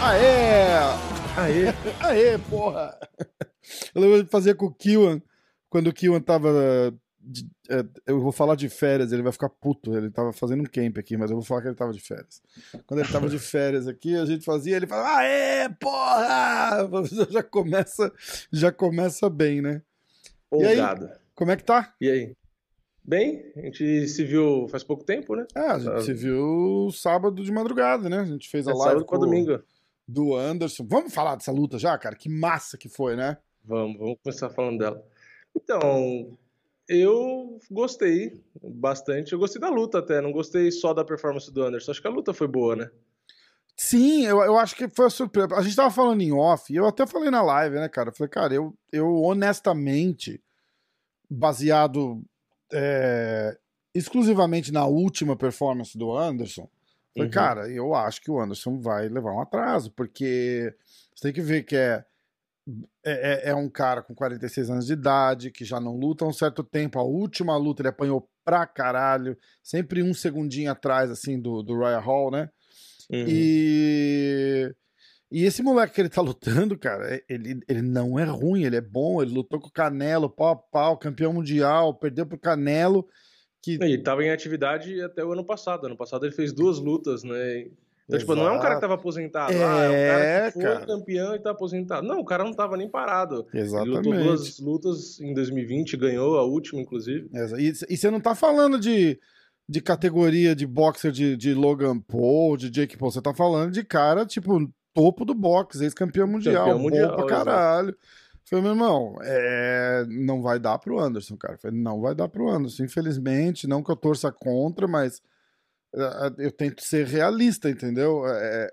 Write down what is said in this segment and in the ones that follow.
Aê! Aê! Aê, porra! Eu lembro de fazer com o Kiwan, quando o Kiwan tava. de- é, eu vou falar de férias, ele vai ficar puto. Ele tava fazendo um camp aqui, mas eu vou falar que ele tava de férias. Quando ele tava de férias aqui, a gente fazia, ele falava, aê, porra! Já começa, já começa bem, né? E aí? Como é que tá? E aí? Bem, a gente se viu faz pouco tempo, né? Ah, a gente Tá. se viu sábado de madrugada, né? A gente fez a É live sábado com domingo. do Anderson. Vamos falar dessa luta já, cara? Que massa que foi, né? Vamos, vamos começar falando dela. Então, eu gostei bastante. Eu gostei da luta até, não gostei só da performance do Anderson. Acho que a luta foi boa, né? Sim, eu, eu acho que foi a surpresa. A gente tava falando em off, e eu até falei na live, né, cara? Eu falei, cara, eu, eu honestamente, baseado é, exclusivamente na última performance do Anderson, falei, Uhum. cara, eu acho que o Anderson vai levar um atraso, porque você tem que ver que é, é, é- é um cara com 46 anos de idade, que já não luta há um certo tempo. A última luta ele apanhou pra caralho, sempre um segundinho atrás, assim, do, do Royal Hall, né? Uhum. E, e esse moleque que ele tá lutando, cara, é- ele, ele não é ruim, ele é bom. Ele lutou com o Canelo, pau a pau, campeão mundial, perdeu pro Canelo. Que, Ele estava em atividade até o ano passado. Ano passado ele fez duas lutas, né? Então, tipo, não é um cara que estava aposentado. ah, é um cara É, que foi cara. campeão e tá aposentado. Não, o cara não tava nem parado. Ele lutou exatamente. duas lutas em 2020, ganhou a última, inclusive. E, e você não tá falando de, de categoria de boxer de, de Logan Paul, de Jake Paul, você tá falando de cara, tipo, topo do boxe, ex-campeão mundial, Campeão bom mundial, pra exato. caralho. Falei, meu irmão, é, não vai dar pro Anderson, cara. Falei, não vai dar pro Anderson, infelizmente, não que eu torça contra, mas é, eu tento ser realista, entendeu? É,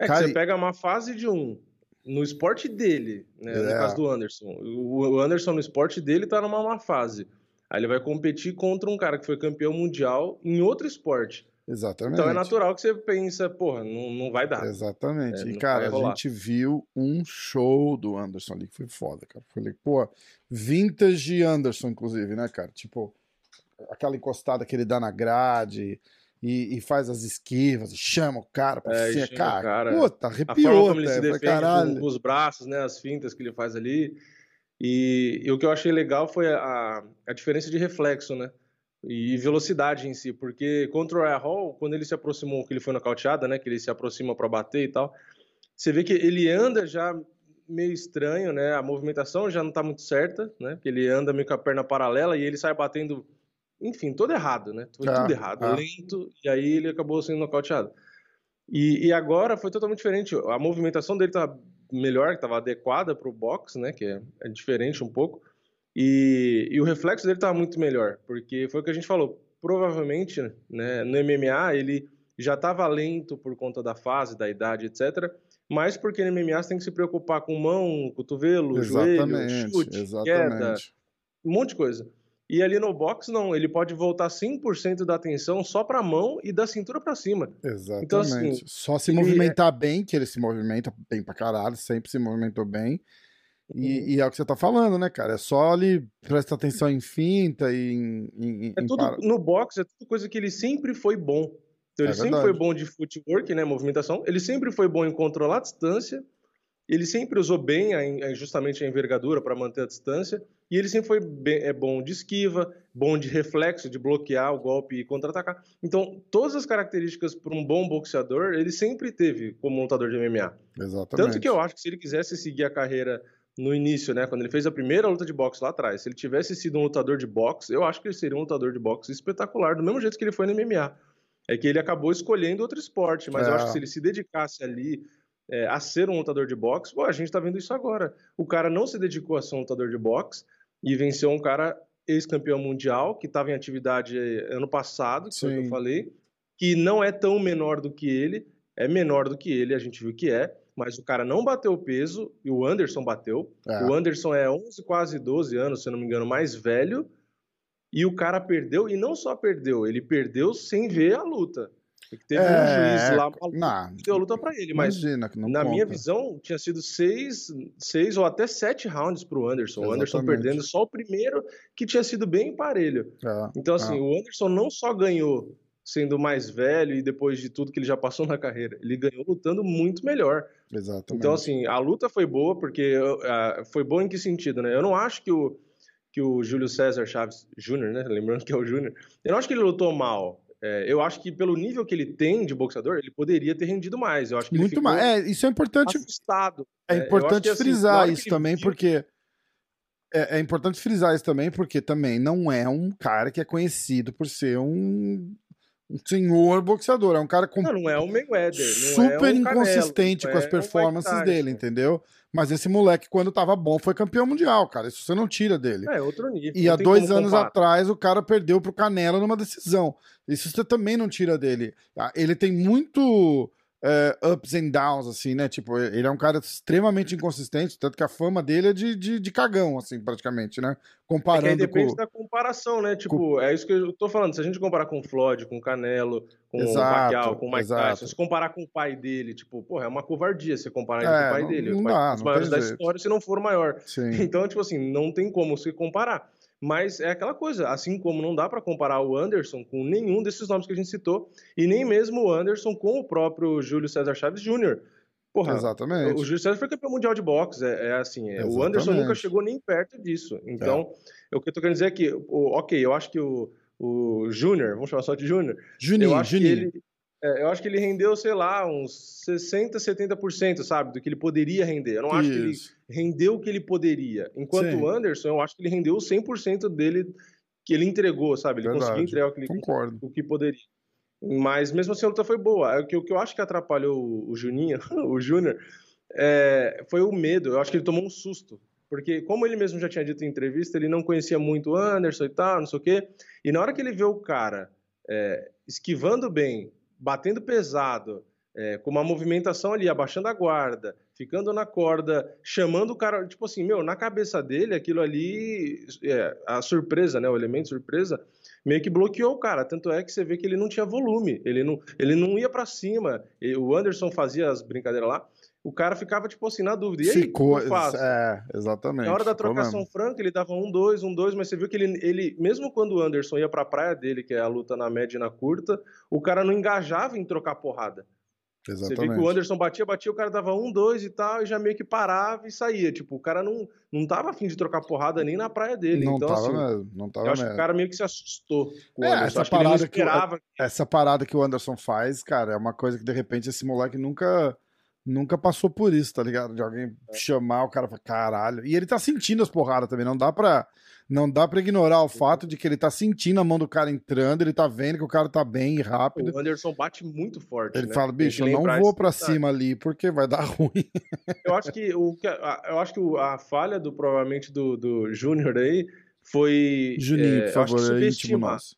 É Cara, que você pega uma fase de um no esporte dele, né? No É. caso do Anderson. O o Anderson no esporte dele tá numa má fase. Aí ele vai competir contra um cara que foi campeão mundial em outro esporte. exatamente. Então é natural que você pensa, porra, não, não vai dar. Exatamente. É, e, cara, a gente viu um show do Anderson ali, que foi foda, cara. Falei, pô, vintage Anderson, inclusive, né, cara? Tipo, aquela encostada que ele dá na grade e, e faz as esquivas, chama o cara pra É, cima. Cara, cara. puta, A forma arrepiou como ele se defende com os braços, né? As fintas que ele faz ali. E, e o que eu achei legal foi a, a diferença de reflexo, né? E velocidade em si, porque contra o Ryan Hall, quando ele se aproximou, que ele foi nocauteado, né? Que ele se aproxima para bater e tal, você vê que ele anda já meio estranho, né? A movimentação já não tá muito certa, né? Porque ele anda meio com a perna paralela e ele sai batendo, enfim, todo errado, né? Foi Ah, tudo errado, ah. lento, e aí ele acabou sendo nocauteado. E, e agora foi totalmente diferente. A movimentação dele tá melhor, que estava adequada para o boxe, né? Que é, é diferente um pouco. E, e o reflexo dele estava muito melhor, porque foi o que a gente falou. Provavelmente, né, no MMA ele já estava lento por conta da fase, da idade, etc. Mas porque no MMA você tem que se preocupar com mão, cotovelo, joelho, Exatamente, chute, queda, exatamente. um monte de coisa. E ali no boxe, não, ele pode voltar 100% da atenção só para a mão e da cintura para cima. Exatamente. Então, assim, Só se é- movimentar bem, que ele se movimenta bem pra caralho, sempre se movimentou bem. E, e é o que você tá falando, né, cara? É só ele prestar atenção em finta e em. em, É tudo, no boxe é tudo coisa que ele sempre foi bom. Então, É ele sempre foi bom de footwork, né, movimentação. Ele sempre foi bom em controlar a distância. Ele sempre usou bem a a- justamente a envergadura para manter a distância. E ele sempre foi bem- é bom de esquiva, bom de reflexo, de bloquear o golpe e contra-atacar. Então, todas as características para um bom boxeador, ele sempre teve como lutador de MMA. Exatamente. Tanto que eu acho que se ele quisesse seguir a carreira no início, né, quando ele fez a primeira luta de boxe lá atrás, se ele tivesse sido um lutador de boxe, eu acho que ele seria um lutador de boxe espetacular, do mesmo jeito que ele foi no MMA. É que ele acabou escolhendo outro esporte, mas eu É. acho que se ele se dedicasse ali é, a ser um lutador de boxe, pô, a gente tá vendo isso agora. O cara não se dedicou a ser um lutador de boxe e venceu um cara ex-campeão mundial que estava em atividade eh, ano passado, que foi o que eu falei, que não é tão menor do que ele, é menor do que ele, a gente viu que é, mas o cara não bateu o peso e o Anderson bateu. É. O Anderson é 11, quase 12 anos, se eu não me engano, mais velho. E o cara perdeu, e não só perdeu, ele perdeu sem ver a luta. Porque teve é, um juiz lá não, que deu a luta pra ele, mas imagina, na conta. minha visão tinha sido seis, seis ou até sete rounds pro Anderson. Exatamente. O Anderson perdendo só o primeiro, que tinha sido bem parelho. É, então, assim, é. o Anderson não só ganhou sendo mais velho e depois de tudo que ele já passou na carreira, ele ganhou lutando muito melhor. Exatamente. Então, assim, a luta foi boa, porque uh, foi boa em que sentido, né? Eu não acho que o, que o Júlio César Chaves Júnior, né? Lembrando que é o Júnior, eu não acho que ele lutou mal. É, eu acho que pelo nível que ele tem de boxeador, ele poderia ter rendido mais. Eu acho que muito mais. É, isso é importante. Assustado. É, é importante que, assim, frisar assim, isso também, viu... porque é, é, importante frisar isso também, porque também não é um cara que é conhecido por ser um, um senhor boxeador. É um cara com. Não, não é um Mayweather. super é um inconsistente Canelo, com as performances um dele, entendeu? Mas esse moleque, quando tava bom, foi campeão mundial, cara. Isso você não tira dele. É, outro nível. E há dois anos comparar. atrás, o cara perdeu pro Canelo numa decisão. Isso você também não tira dele. Ah, ele tem muito é, ups and downs, assim, né? Tipo, ele é um cara extremamente inconsistente, tanto que a fama dele é de, de, de cagão, assim, praticamente, né? Comparando é que depende com... da comparação, né? Tipo, com... é isso que eu tô falando. Se a gente comparar com o Floyd, com o Canelo, com exato, o Pacquiao, com o Mike exato. Tyson, se comparar com o pai dele, tipo, porra, é uma covardia você comparar ele é, com o pai não, dele. Não o pai, dá, os maiores da história, se não for o maior. Sim. Então, tipo assim, não tem como se comparar. Mas é aquela coisa, assim como não dá para comparar o Anderson com nenhum desses nomes que a gente citou, e nem mesmo o Anderson com o próprio Júlio César Chaves Jr. Porra, Exatamente. O Júlio César foi campeão mundial de boxe, é, é assim, é, o Anderson nunca chegou nem perto disso. Então, é. o que eu tô querendo dizer é que, o, ok, eu acho que o, o Júnior, vamos chamar só de Júnior, Juninho, Juninho. que ele é, eu acho que ele rendeu, sei lá, uns 60, 70%, sabe, do que ele poderia render. Eu não Isso. acho que ele rendeu o que ele poderia. Enquanto Sim. o Anderson, eu acho que ele rendeu 100% dele que ele entregou, sabe? Ele Verdade. conseguiu entregar o que, ele, Concordo. o que poderia. Mas mesmo assim a luta foi boa. É o que, o que eu acho que atrapalhou o Juninho, o Júnior, é, foi o medo. Eu acho que ele tomou um susto. Porque, como ele mesmo já tinha dito em entrevista, ele não conhecia muito o Anderson e tal, não sei o quê. E na hora que ele vê o cara é, esquivando bem, batendo pesado, é, com uma movimentação ali, abaixando a guarda, ficando na corda, chamando o cara, tipo assim, meu, na cabeça dele, aquilo ali, é, a surpresa, né, o elemento surpresa, meio que bloqueou o cara, tanto é que você vê que ele não tinha volume, ele não, ele não ia para cima, o Anderson fazia as brincadeiras lá, o cara ficava, tipo assim, na dúvida. E aí, Ficou, é, exatamente. Na hora da trocação franca, ele dava um, dois, um, dois, mas você viu que ele, ele mesmo quando o Anderson ia pra praia dele, que é a luta na média e na curta, o cara não engajava em trocar porrada. Exatamente. Você viu que o Anderson batia, batia, o cara dava um, dois e tal, e já meio que parava e saía. Tipo, o cara não, não tava afim de trocar porrada nem na praia dele. Não então, tava assim, mesmo, não tava eu acho mesmo. que o cara meio que se assustou com é. Essa parada que, que, essa parada que o Anderson faz, cara, é uma coisa que de repente esse moleque nunca nunca passou por isso, tá ligado? De alguém é. chamar o cara e falar, caralho. E ele tá sentindo as porradas também, não dá pra, não dá pra ignorar o fato de que ele tá sentindo a mão do cara entrando, ele tá vendo que o cara tá bem e rápido. O Anderson bate muito forte. Ele né? fala, bicho, eu não vou pra cima ali porque vai dar ruim. Eu acho que, o, eu acho que a falha do, provavelmente, do, do Júnior aí foi. Juninho, é, por favor, eu é íntimo nosso.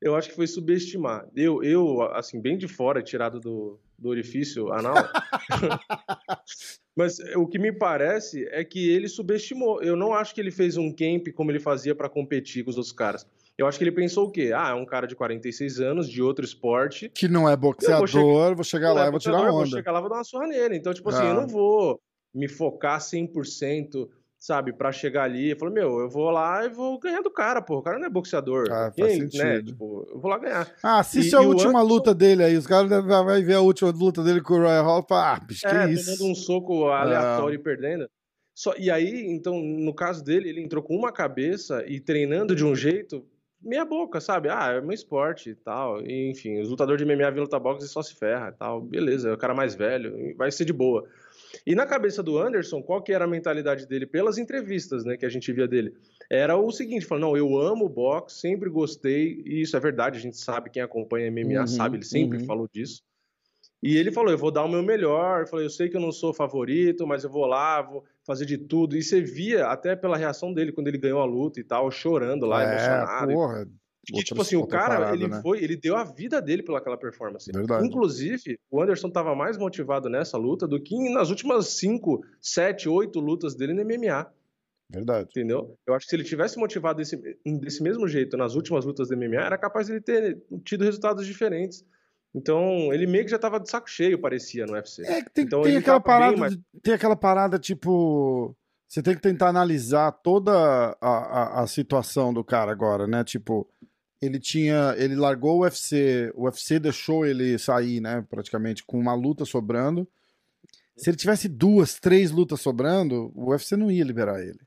Eu acho que foi subestimar. Eu, eu, assim, bem de fora, tirado do, do orifício anal. Mas o que me parece é que ele subestimou. Eu não acho que ele fez um camp como ele fazia para competir com os outros caras. Eu acho que ele pensou o quê? Ah, é um cara de 46 anos, de outro esporte. Que não é boxeador, vou chegar, vou chegar lá é e vou tirar onda. Vou chegar lá e vou dar uma surra nele. Então, tipo assim, eu ah. não vou me focar 100% sabe, para chegar ali. Eu falei, meu, eu vou lá e vou ganhar do cara, pô. O cara não é boxeador. Ah, Quem, faz né, sentido. Tipo, eu vou lá ganhar. Ah, assiste e, a e última Anderson... luta dele aí. Os caras vão ver a última luta dele com o Roy Hall e falar, ah, bicho, que é, isso? tomando um soco aleatório ah. e perdendo. Só, e aí, então, no caso dele, ele entrou com uma cabeça e treinando de um jeito meia boca, sabe? Ah, é meu esporte e tal. E, enfim, os lutadores de MMA vêm lutar boxe e só se ferra e tal. Beleza, é o cara mais velho, vai ser de boa. E na cabeça do Anderson, qual que era a mentalidade dele pelas entrevistas, né, que a gente via dele? Era o seguinte, falando, não, eu amo boxe, sempre gostei, e isso é verdade, a gente sabe, quem acompanha MMA uhum, sabe, ele sempre uhum. falou disso. E ele falou, eu vou dar o meu melhor, eu falei, eu sei que eu não sou favorito, mas eu vou lá, vou fazer de tudo. E você via até pela reação dele quando ele ganhou a luta e tal, chorando lá, é, emocionado. Porra. E, tipo assim, o cara, ele né? foi, ele deu a vida dele pelaquela performance. Verdade. Inclusive, o Anderson estava mais motivado nessa luta do que nas últimas 5, 7, 8 lutas dele no MMA. Verdade. Entendeu? Eu acho que se ele tivesse motivado desse, desse mesmo jeito nas últimas lutas do MMA, era capaz de ele ter tido resultados diferentes. Então, ele meio que já tava de saco cheio, parecia, no UFC. É que tem, Então, tem aquela parada, mais- tem aquela parada tipo, você tem que tentar analisar toda a, a, a situação do cara agora, né? Tipo, ele tinha, ele largou o UFC, o UFC deixou ele sair, né? Praticamente com uma luta sobrando. Se ele tivesse duas, três lutas sobrando, o UFC não ia liberar ele.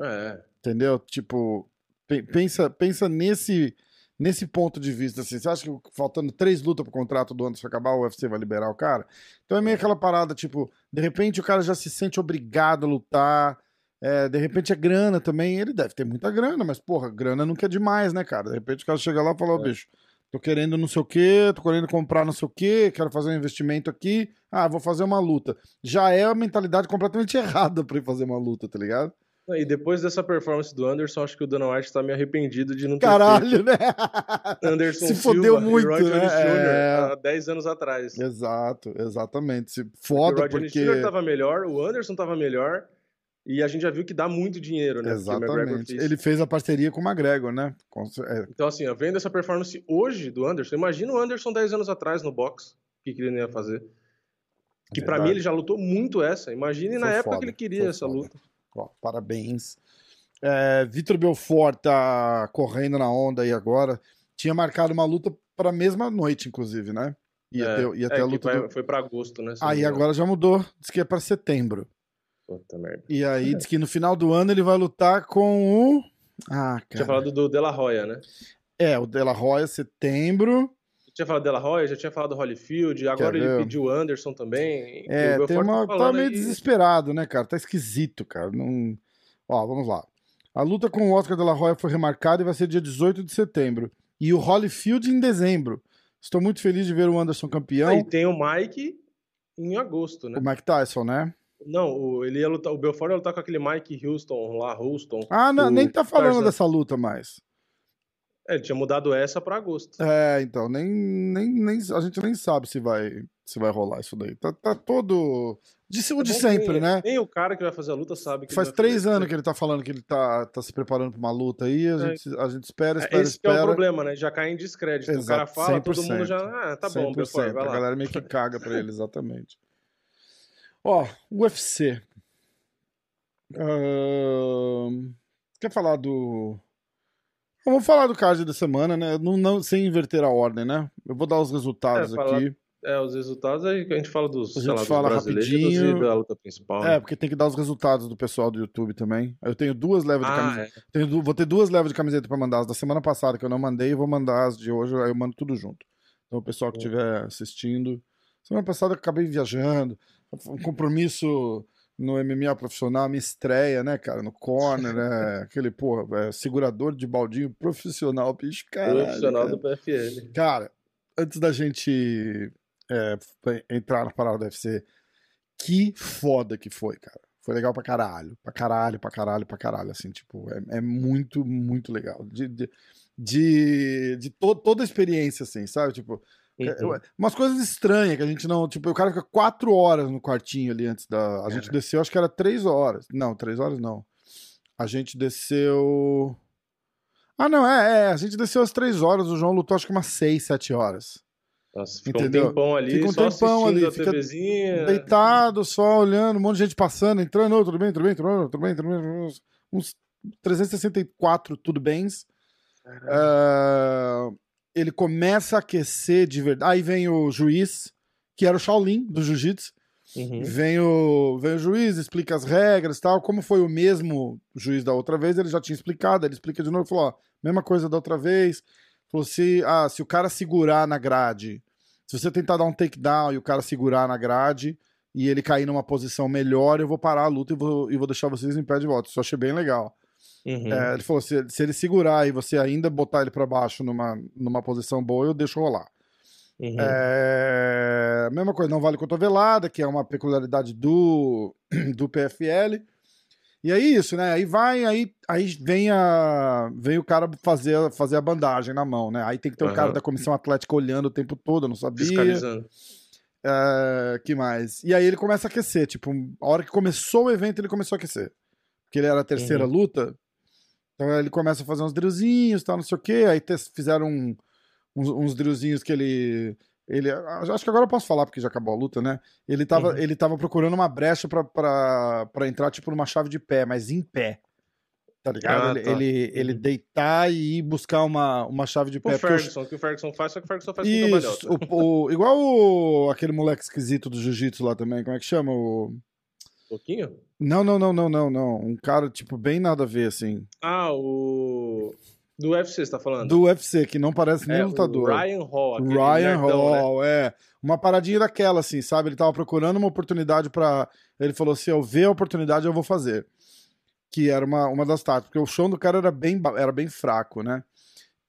É. Entendeu? Tipo, pe- pensa, pensa nesse, nesse ponto de vista. Assim, você acha que faltando três lutas pro contrato do Anderson acabar, o UFC vai liberar o cara? Então é meio aquela parada, tipo, de repente o cara já se sente obrigado a lutar. É, de repente é grana também. Ele deve ter muita grana, mas, porra, grana nunca é demais, né, cara? De repente o cara chega lá e fala, ó, É. bicho, tô querendo não sei o quê, tô querendo comprar não sei o quê, quero fazer um investimento aqui. Ah, vou fazer uma luta. Já é a mentalidade completamente errada pra ir fazer uma luta, tá ligado? E depois dessa performance do Anderson, acho que o Dana White tá meio arrependido de não ter Caralho, né? feito Anderson Se fodeu Silva muito, e Roy né? Jones Jr. É. há 10 anos atrás. Exato, exatamente. Se Porque o foda Roy Jones porque. Jr. tava melhor, o Anderson tava melhor, e a gente já viu que dá muito dinheiro, né? Exatamente. fez. Ele fez a parceria com o McGregor, né? Com- é, Então, assim, vendo essa performance hoje do Anderson, imagina o Anderson 10 anos atrás no boxe, o que, que ele não ia fazer. Que pra Verdade. mim ele já lutou muito essa. Imagine na Foi época foda, que ele queria foi essa foda. luta. ó, parabéns. É, Vitor Belfort tá correndo na onda aí agora. Tinha marcado uma luta pra mesma noite, inclusive, né? Ia É, ter, ia é, a luta. vai- do- Foi pra agosto, né? Aí engano. agora já mudou. Diz que é pra setembro. Puta merda. E aí diz que no final do ano ele vai lutar com o. Ah, Tinha cara. falado do De La Hoya, né? É, o De La Roya, setembro. Tinha falado De La Hoya, já tinha falado do Holyfield, agora ele pediu o Anderson também. É, tem Belfort uma, tá tá meio aí- desesperado, né, cara? Tá esquisito, cara. Não... Ó, vamos lá. A luta com o Oscar de la Hoya foi remarcada e vai ser dia 18 de setembro. E o Holyfield em dezembro. Estou muito feliz de ver o Anderson campeão. E tem o Mike em agosto, né? O Mike Tyson, né? Não, o, ele ia lutar, o Belfort ia lutar com aquele Mike Houston lá, Houston. Ah, não, nem tá falando Tarzan. dessa luta mais. É, ele tinha mudado essa pra agosto. É, então, nem, nem, nem, a gente nem sabe se vai, se vai rolar isso daí. Tá, tá todo. De, o de É bom sempre, que né? Nem o cara que vai fazer a luta sabe que Faz três anos que ele tá falando que ele tá, tá se preparando pra uma luta aí. A, É. gente, a gente espera, É, espera, Esse que é o espera. problema, né? Já cai em descrédito. o cara Exato, fala, todo 100%. mundo já. Ah, tá bom, 100%, Belfort, vai A galera meio que caga pra ele, exatamente. Ó, UFC. Ahn, Quer falar do. Vamos falar do card da semana, né? Não, não, sem inverter a ordem, né? Eu vou dar os resultados É, falar aqui. É, os resultados aí a gente fala dos, A gente lá, fala rapidinho. da luta principal. É, porque tem que dar os resultados do pessoal do YouTube também. Eu tenho duas levas de ah, camiseta. é. Tenho vou ter duas levas de camiseta pra mandar. As da semana passada que eu não mandei, eu vou mandar as de hoje, aí eu mando tudo junto. Então o pessoal que estiver assistindo. Semana passada eu acabei viajando. Um compromisso no MMA profissional, minha estreia, né, cara? No corner, né? Aquele, porra, é, segurador de baldinho profissional, bicho, caralho. profissional cara. do PFL. Cara, antes da gente é, entrar na parada do UFC, que foda que foi, cara. Foi legal pra caralho. Pra caralho, pra caralho, pra caralho. Assim, tipo, é, é muito, muito legal. De, de, de, de to- toda a experiência, assim, sabe? Tipo, Uhum. umas coisas estranhas que a gente não. Tipo, o cara fica quatro horas no quartinho ali antes da. A gente desceu, acho que era três horas. Não, três horas não. A gente desceu. Ah, não, é, é. A gente desceu às três horas. O João lutou acho que umas seis, sete horas. Nossa, fica Entendeu? um tempão ali, Fica um tempão ali, fica TVzinha. Deitado, só olhando, um monte de gente passando, entrando, "Ô, tudo bem, tudo bem, tudo bem, tudo bem, tudo bem. uns- Uns 364 tudo bens. Ah, ele começa a aquecer de verdade. Aí vem o juiz, que era o Shaolin do Jiu-Jitsu. Uhum. Vem, o, vem o juiz, explica as regras e tal. Como foi o mesmo juiz da outra vez, ele já tinha explicado. Ele explica de novo, falou: ó, mesma coisa da outra vez. Falou: se, ah, se o cara segurar na grade, se você tentar dar um takedown e o cara segurar na grade e ele cair numa posição melhor, eu vou parar a luta e vou, e vou deixar vocês em pé de volta. Isso eu achei bem legal. Uhum. É, ele falou: se, se ele segurar e você ainda botar ele pra baixo numa, numa posição boa, eu deixo rolar. Uhum. É, mesma coisa, não vale cotovelada, que é uma peculiaridade do, do PFL. E é isso, né? Aí vai, aí, aí vem, a, vem o cara fazer, fazer a bandagem na mão, né? Aí tem que ter o cara da comissão atlética olhando o tempo todo, eu não sabia. Fiscalizando. É, que mais? E aí ele começa a aquecer, tipo, a hora que começou o evento, ele começou a aquecer. Porque ele era a terceira Uhum. luta. Então ele começa a fazer uns drillzinhos, tal, não sei o quê. Aí fizeram um- uns, uns drillzinhos que ele Ele, acho que agora eu posso falar porque já acabou a luta, né? Ele tava, uhum. ele tava procurando uma brecha pra entrar, tipo, numa chave de pé, mas em pé. Tá ligado? Ah, ele, tá. ele, ele, uhum. deitar e ir buscar uma, uma chave de pé. O Ferguson, o que o Ferguson faz, só que o Ferguson faz Isso, com o, o, igual o, aquele moleque esquisito do jiu-jitsu lá também, como é que chama? O. Pouquinho? Não, não, não, não, não, não. Um cara, tipo, bem nada a ver, assim. Ah, o. Do UFC, você tá falando? Do UFC, que não parece nem é, lutador. Ryan Hall. Ryan Hall, né? é. Uma paradinha daquela, assim, sabe? Ele tava procurando uma oportunidade para Ele falou: se eu ver a oportunidade, eu vou fazer. Que era uma, uma das táticas. Porque o show do cara era bem, era bem fraco, né?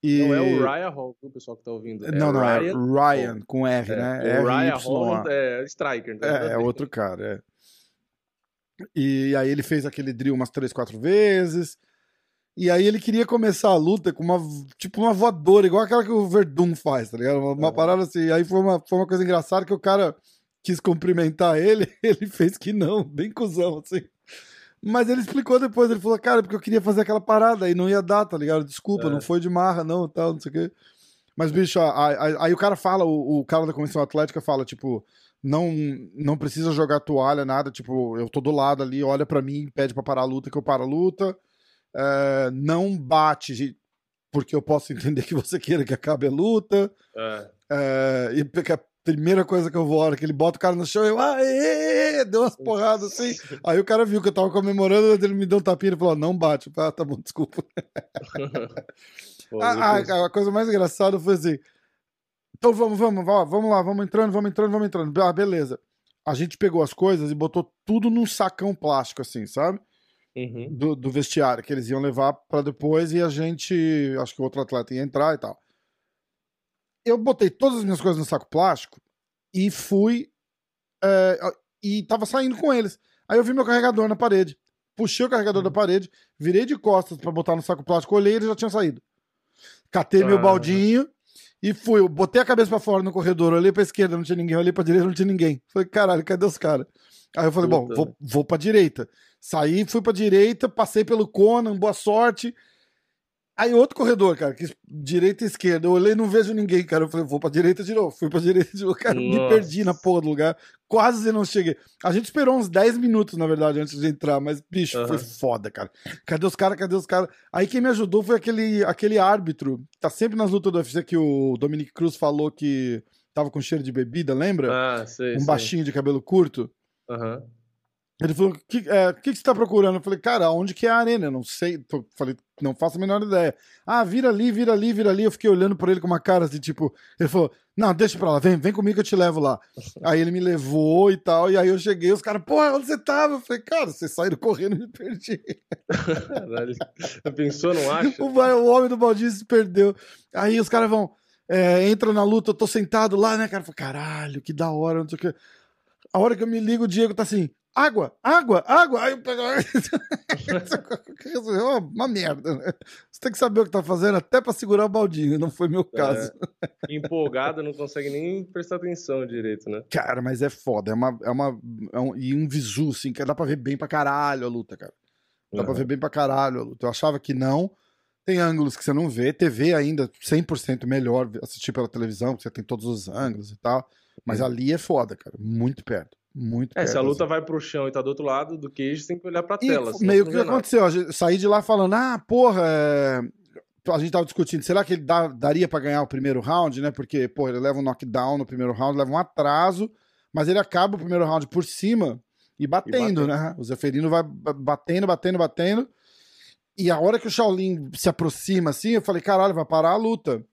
E... Não é o Ryan Hall, o pessoal que tá ouvindo. É não, não, é Ryan, é Ryan Hall. com R, é, né? O R Ryan Hall é striker. É, é outro cara, é. E aí ele fez aquele drill umas três, quatro vezes. E aí ele queria começar a luta com uma, tipo, uma voadora, igual aquela que o Verdun faz, tá ligado? Uma, uma parada assim. Aí foi uma, foi uma coisa engraçada que o cara quis cumprimentar ele, ele fez que não, bem cuzão, assim. Mas ele explicou depois, ele falou, cara, porque eu queria fazer aquela parada e não ia dar, tá ligado? Desculpa, é. não foi de marra, não, tal, não sei o quê. Mas, bicho, aí, aí, aí o cara fala, o, o, cara da comissão atlética fala, tipo, não não precisa jogar toalha, nada, tipo, eu tô do lado ali, olha para mim, pede pra parar a luta, que eu paro a luta é, não bate, porque eu posso entender que você queira que acabe a luta. É. É, e porque a primeira coisa que eu vou, a hora que ele bota o cara no chão, eu, aê, deu umas porradas assim. Aí o cara viu que eu tava comemorando, ele me deu um tapinha e falou: não bate. Ah, tá bom, desculpa. Pô, a, a, a, coisa mais engraçada foi assim. Então vamos, vamos, vamos lá, vamos entrando, vamos entrando, vamos entrando. Ah, beleza. A gente pegou as coisas e botou tudo num sacão plástico, assim, sabe? uhum. do, do, vestiário, que eles iam levar para depois e a gente, acho que o outro atleta ia entrar e tal. Eu botei todas as minhas coisas no saco plástico e fui. É, e tava saindo com eles. Aí eu vi meu carregador na parede. Puxei o carregador uhum. da parede, virei de costas para botar no saco plástico, olhei e ele já tinha saído. Catei ah. meu baldinho e fui. Eu botei a cabeça para fora no corredor, olhei pra esquerda, não tinha ninguém, olhei pra direita, não tinha ninguém. Falei, caralho, cadê os caras? Aí eu falei, Puta, bom, vou, né? vou pra direita. Saí, fui pra direita, passei pelo Conan, boa sorte. Aí outro corredor, cara, que direita e esquerda. Eu olhei e não vejo ninguém, cara. Eu falei, vou pra direita de novo. Fui pra direita de novo. Cara, Nossa. me perdi na porra do lugar. Quase não cheguei. A gente esperou uns 10 minutos, na verdade, antes de entrar. Mas, bicho, uhum. foi foda, cara. Cadê os caras? Cadê os caras? Aí quem me ajudou foi aquele, aquele árbitro. Tá sempre nas lutas do UFC que o Dominic Cruz falou que tava com cheiro de bebida, lembra? Ah, sei, Um sei. baixinho de cabelo curto. Aham. Uhum. Ele falou: o que, é, que, que você tá procurando? Eu falei, cara, onde que é a arena? Eu não sei. Tô, falei, não faço a menor ideia. Ah, vira ali, vira ali, vira ali. Eu fiquei olhando por ele com uma cara assim, tipo. Ele falou: Não, deixa pra lá, vem, vem comigo que eu te levo lá. aí ele me levou e tal. E aí eu cheguei, os caras, porra, onde você tava? Eu falei, cara, vocês saíram correndo e me perdi. Caralho. Pensou, não acha? O, o homem do baldinho se perdeu. Aí os caras vão. É, entra na luta, eu tô sentado lá, né, cara? Eu falei, caralho, que da hora, não sei o que. A hora que eu me ligo, o Diego tá assim água, água, água. Aí eu pego. Resolveu uma, uma merda, né? Você tem que saber o que tá fazendo até para segurar o baldinho, não foi meu caso. É, empolgado, não consegue nem prestar atenção direito, né? Cara, mas é foda. É uma. É uma é um, e um visu, assim, que dá pra ver bem pra caralho a luta, cara. Dá uhum. pra ver bem pra caralho a luta. Eu achava que não. Tem ângulos que você não vê. TV ainda 100% melhor assistir pela televisão, porque você tem todos os ângulos e tal. Mas uhum. ali é foda, cara. Muito perto. Muito É, se a luta assim. vai pro chão e tá do outro lado do queijo, tem que olhar pra tela. E meio que o que aconteceu? Eu saí de lá falando, ah, porra, é... a gente tava discutindo, será que ele dá, daria para ganhar o primeiro round, né? Porque, pô, ele leva um knockdown no primeiro round, leva um atraso, mas ele acaba o primeiro round por cima e batendo, e batendo. né? O Zeferino vai batendo, batendo, batendo. E a hora que o Shaolin se aproxima assim, eu falei, caralho, vai parar a luta.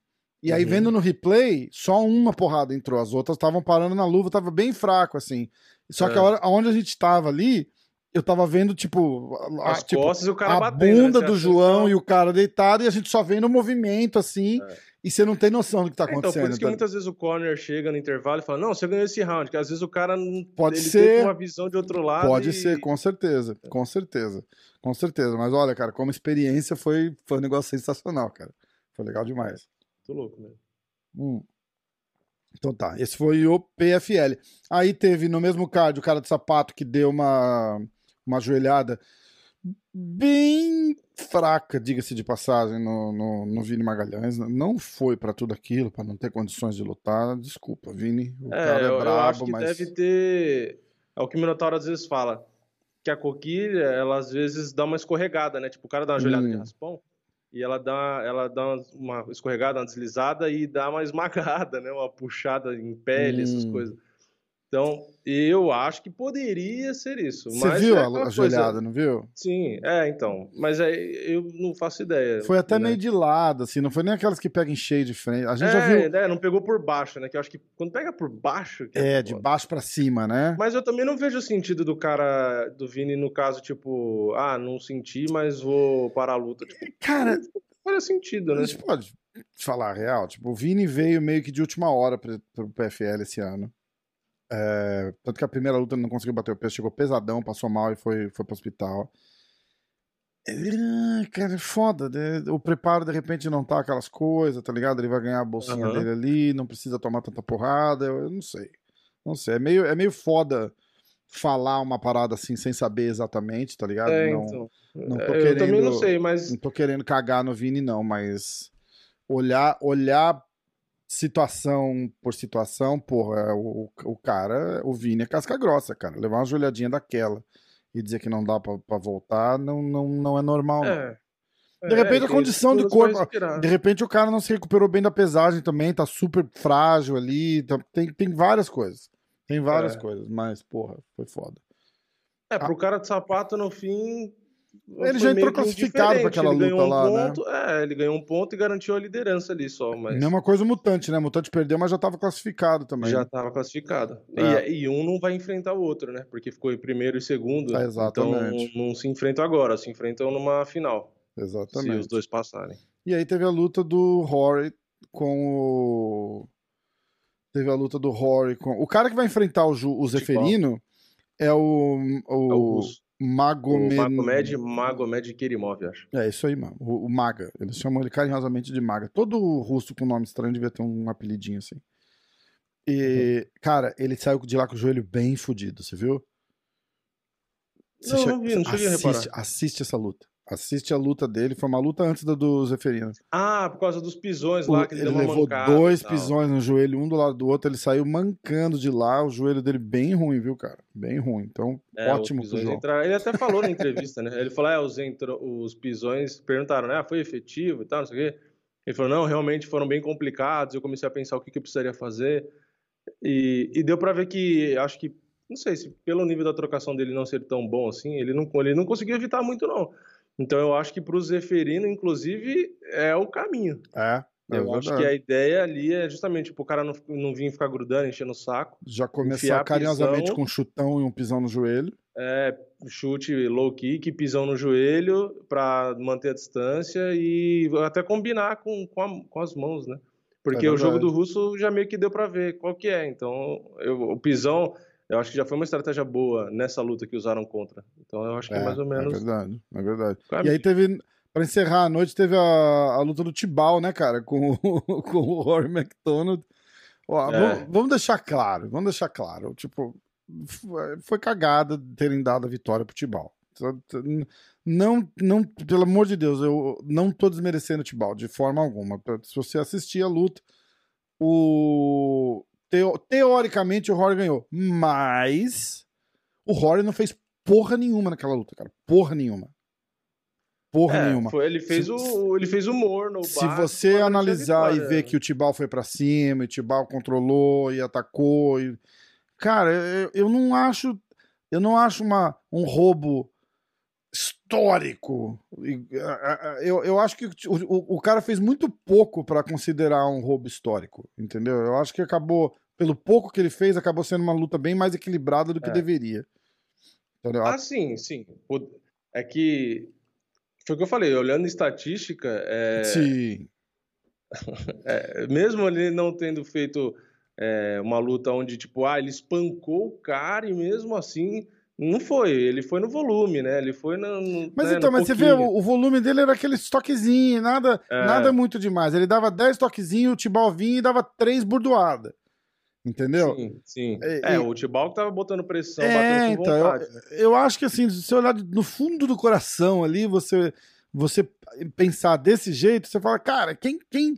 E aí, uhum. vendo no replay, só uma porrada entrou. As outras estavam parando na luva, tava bem fraco, assim. Só é. que a hora, onde a gente tava ali, eu tava vendo, tipo, As tipo, costas e o cara a batendo, bunda né? do João e o cara deitado, e a gente só vendo o movimento, assim, é. e você não tem noção do que tá acontecendo. Então, por isso que tá... muitas vezes o corner chega no intervalo e fala, não, você ganhou esse round, que às vezes o cara não pode ele ser uma visão de outro lado. Pode e... ser, com certeza, com certeza, com certeza. Mas olha, cara, como experiência foi, foi um negócio sensacional, cara. Foi legal demais. Tô louco, né? Hum. Então tá, esse foi o PFL. Aí teve no mesmo card o cara de sapato que deu uma, uma joelhada bem fraca, diga-se de passagem, no, no, no, Vini Magalhães. Não foi para tudo aquilo, para não ter condições de lutar. Desculpa, Vini. O é, cara é eu, brabo, eu acho que mas... deve ter. É o que o Minotauro às vezes fala. Que a coquilha, ela às vezes dá uma escorregada, né? Tipo, o cara dá uma joelhada hum. de raspão e ela dá, ela dá uma escorregada, uma deslizada e dá uma esmagada, né? Uma puxada em pele, hum. essas coisas. Então, eu acho que poderia ser isso. Você viu é a ajoelhada, não viu? Sim, é, então. Mas é, eu não faço ideia. Foi até né? meio de lado, assim, não foi nem aquelas que pegam cheio de frente. A gente é, já viu. É, não pegou por baixo, né? Que eu acho que quando pega por baixo. é, é de baixo para cima, né? Mas eu também não vejo o sentido do cara, do Vini, no caso, tipo, ah, não senti, mas vou parar a luta. Tipo, cara. Não faz sentido, né? A gente pode falar a real. Tipo, o Vini veio meio que de última hora pro, pro PFL esse ano. É, tanto que a primeira luta ele não conseguiu bater o peso, chegou pesadão, passou mal e foi, foi pro hospital. Ele, cara, é foda. Né? O preparo de repente não tá aquelas coisas, tá ligado? Ele vai ganhar a bolsinha uhum. dele ali, não precisa tomar tanta porrada. Eu, eu, não sei. Não sei. É meio, é meio foda falar uma parada assim sem saber exatamente, tá ligado? É, não, então. não tô eu querendo, também não sei, mas. Não tô querendo cagar no Vini, não, mas olhar, olhar situação por situação, porra, o, o cara, o Vini é casca grossa, cara. Levar uma joelhadinha daquela e dizer que não dá pra, voltar não, não, não é normal, é. De repente é, a condição de corpo. De repente o cara não se recuperou bem da pesagem também, tá super frágil ali. Tá, tem, tem várias coisas. Tem várias é. coisas, mas, porra, foi foda. É, pro ah. cara de sapato, no fim, ele já entrou classificado para aquela luta um lá, né? ponto, né? É, ele ganhou um ponto e garantiu a liderança ali só. Mas... Mesma coisa o Mutante, né? O Mutante perdeu, mas já estava classificado também. Já estava classificado. É. E, e, um não vai enfrentar o outro, né? Porque ficou em primeiro e segundo. É, exatamente. Então não, não se enfrentam agora, se enfrentam numa final. Exatamente. Se os dois passarem. E aí teve a luta do Rory com o. Teve a luta do Rory com. O cara que vai enfrentar o, Ju, o Zeferino é o. o... É o Magomed... Magomed, Magomed Kerimov, acho. É, isso aí, mano. O, o, Maga. Eles chamam ele carinhosamente de Maga. Todo russo com nome estranho devia ter um apelidinho assim. E, uhum. cara, ele saiu de lá com o joelho bem fudido, você viu? Você não, che... não vi, não cheguei assiste, a reparar. Assiste essa luta. Assiste a luta dele, foi uma luta antes da do Zeferino. Ah, por causa dos pisões lá, que ele, ele levou dois pisões no joelho, um do lado do outro, ele saiu mancando de lá, o joelho dele bem ruim, viu, cara? Bem ruim. Então, é, ótimo pro João. Ele até falou na entrevista, né? Ele falou, é, os, entro... os pisões perguntaram, né? Ah, foi efetivo e tal, não sei o quê. Ele falou, não, realmente foram bem complicados, eu comecei a pensar o que, que eu precisaria fazer. E, e deu para ver que, acho que, não sei se pelo nível da trocação dele não ser tão bom assim, ele não, ele não conseguiu evitar muito, não. Então eu acho que para o Zeferino, inclusive, é o caminho. É. É eu acho que a ideia ali é justamente tipo, o cara não, não vir ficar grudando, enchendo o saco. Já começar carinhosamente pisão, com um chutão e um pisão no joelho. É, chute low kick, pisão no joelho para manter a distância e até combinar com, com, a, com as mãos, né? Porque é o jogo do russo já meio que deu para ver qual que é. Então, eu, o pisão, eu acho que já foi uma estratégia boa nessa luta que usaram contra. Então eu acho que é, é mais ou é menos. É verdade, é verdade. E aí teve. Pra encerrar a noite, teve a, a luta do Tibal, né, cara? Com, com o Rory McDonald. Ó, é. vamos, vamos, deixar claro, vamos deixar claro. Tipo, foi cagada terem dado a vitória pro Tibal. Não, não, pelo amor de Deus, eu não tô desmerecendo o Tibal de forma alguma. Se você assistir a luta, o Teo, teoricamente o Rory ganhou, mas o Rory não fez porra nenhuma naquela luta, cara. Porra nenhuma. Porra é, nenhuma. Foi, ele, fez se, o, ele fez humor no Se você analisar e ver que o Tibal foi para cima, e o Tibal controlou e atacou. E... Cara, eu, eu não acho. Eu não acho uma, um roubo histórico. Eu, eu acho que o, o, cara fez muito pouco para considerar um roubo histórico, entendeu? Eu acho que acabou, pelo pouco que ele fez, acabou sendo uma luta bem mais equilibrada do que é. deveria. Entendeu? Ah, sim, sim. É que. Foi o que eu falei, olhando estatística. É... Sim. é, mesmo ele não tendo feito é, uma luta onde, tipo, ah, ele espancou o cara e mesmo assim não foi, ele foi no volume, né? Ele foi no. no mas né, então, mas pouquinho. você vê, o, o, volume dele era aquele toquezinho, nada, é. nada muito demais. Ele dava 10 toquezinhos, o Tibal vinha e dava 3 burdoadas. Entendeu? Sim, sim. É, é o Tibal que tava botando pressão, é, batendo com então, vontade. Eu, eu acho que assim, se você olhar no fundo do coração ali, você você pensar desse jeito, você fala, cara, quem. quem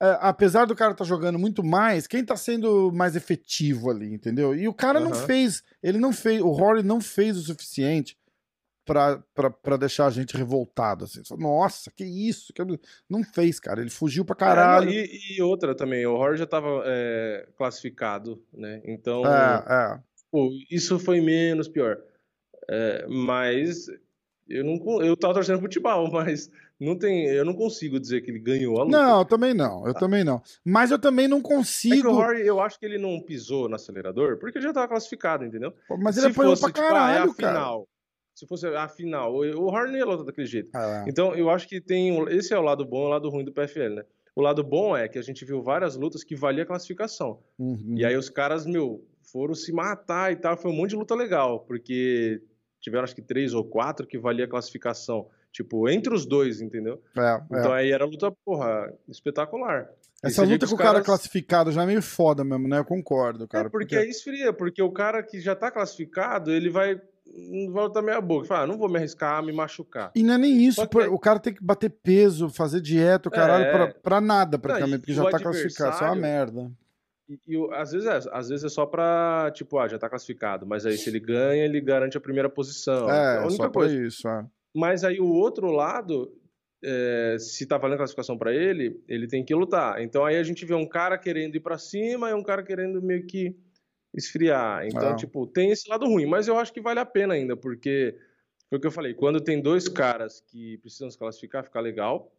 apesar do cara estar tá jogando muito mais, quem tá sendo mais efetivo ali, entendeu? E o cara uhum. não fez, ele não fez, o Rory não fez o suficiente para deixar a gente revoltado. Assim. Nossa, que isso? Que... Não fez, cara. Ele fugiu pra caralho. É, e, e, outra também, o Rory já tava é, classificado, né? Então. É, é. Pô, isso foi menos pior. É, mas eu não eu tava torcendo futebol, mas não tem, eu não consigo dizer que ele ganhou a luta. Não, eu também não, eu ah. também não. Mas eu também não consigo. É que o Rory, eu acho que ele não pisou no acelerador porque ele já tava classificado, entendeu? Mas ele apoiou pra caralho, tipo, ah, é a final. Se fosse a final, o Horner ia lutar daquele jeito. Ah, é. Então, eu acho que tem. Esse é o lado bom e o lado ruim do PFL, né? O lado bom é que a gente viu várias lutas que valia classificação. Uhum. E aí os caras, meu, foram se matar e tal. Foi um monte de luta legal, porque tiveram acho que três ou quatro que valia classificação. Tipo, entre os dois, entendeu? É, é. então aí era luta, porra, espetacular. Essa luta com o cara classificado já é meio foda mesmo, né? Eu concordo, cara. É, porque, porque aí esfria, porque o cara que já tá classificado, ele vai não volta meia boca. Fala, ah, não vou me arriscar a me machucar. E não é nem isso, que... o cara tem que bater peso, fazer dieta, o caralho, é... pra, pra nada, praticamente, não, porque já tá classificado, isso é uma merda. E, e, às, vezes é, às vezes é só pra, tipo, ah, já tá classificado, mas aí se ele ganha, ele garante a primeira posição. É, é a única só coisa. isso, é. Mas aí o outro lado, é, se tá valendo classificação para ele, ele tem que lutar. Então aí a gente vê um cara querendo ir para cima e um cara querendo meio que esfriar. Então, ah. tipo, tem esse lado ruim, mas eu acho que vale a pena ainda, porque foi o que eu falei, quando tem dois caras que precisam se classificar, fica legal.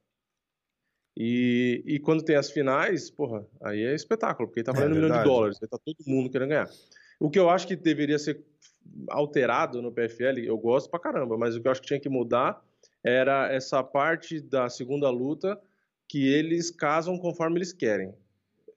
E, e quando tem as finais, porra, aí é espetáculo, porque tá valendo é, um milhão de dólares, aí tá todo mundo querendo ganhar. O que eu acho que deveria ser alterado no PFL, eu gosto pra caramba, mas o que eu acho que tinha que mudar era essa parte da segunda luta que eles casam conforme eles querem.